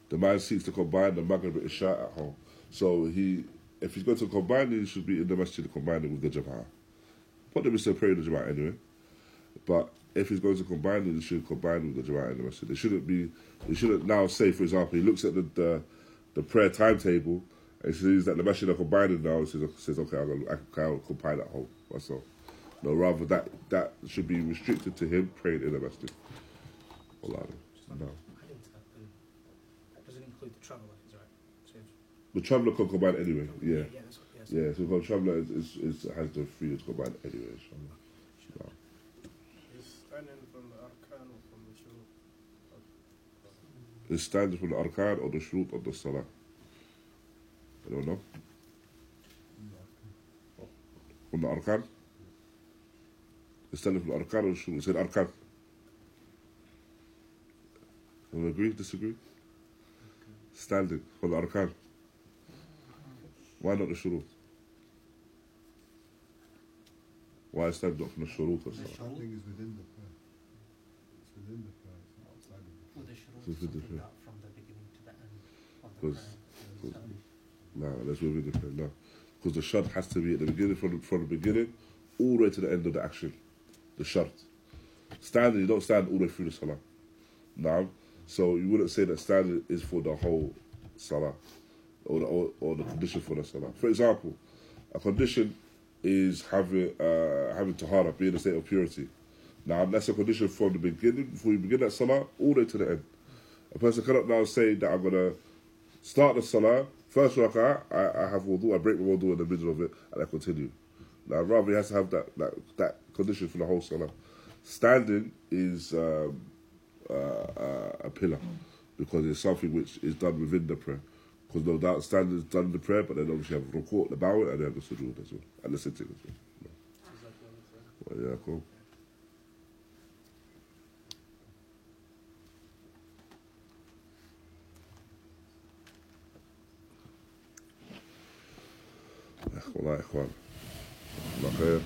The man seeks to combine the Maghrib Isha at home. So he, if he's going to combine it, he should be in the masjid combining with the Jama'ah. But they still pray the Jama'ah anyway. But if he's going to combine it, he should combine with the Jama'ah in the masjid. They shouldn't be, they shouldn't now say, for example, he looks at the, the, the prayer timetable and sees that the masjid are combining now and says, says okay, I'm gonna, I can I'll combine at home myself. No, rather that that should be restricted to him praying in the masjid. Allah. No. That doesn't include the traveller, is right? So The traveller can combine anyway, yeah. Yeah, that's what, yes. Yeah, so the traveller is, is, is, has the freedom to combine anyway, inshallah. No. Is standing from the arkan or from the shurut? Is standing from the arkan or the shurut of the salah? I don't know. From the arkan? Is standing from the arkan or the shurut? Is it arkan? You agree, disagree? Standing from the arkan. Why not the shurut? Why is standing not from the shurut of The salah? standing is within the prayer. It's within the prayer, it's not outside of the Well, the shurut is a something different- that from the beginning to the end Because no, let's move it different. No, because the shart has to be at the beginning from the, from the beginning all the way to the end of the action. The shart. Standing, you don't stand all the way through the salah. Now, so you wouldn't say that standing is for the whole salah, or the, or, or the condition for the salah. For example, a condition is having uh, having tahara, being in a state of purity. Now that's a condition from the beginning, before you begin that salah, all the way to the end. A person cannot now say that I'm gonna start the salah, first rak'ah, I, I have wudu, I break my wudu in the middle of it, and I continue. Now rather he has to have that that, that condition for the whole salah. Standing is um, uh, uh, a pillar because it's something which is done within the prayer. Because no doubt standing is done in the prayer, but then obviously you have ruku, the bow, and then the sujood as well, and the sitting as well. Well, yeah, cool. والله يا اخوان الله خير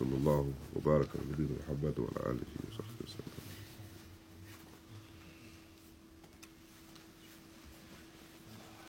صلى الله وبارك على نبينا محمد وعلى آله وصحبه.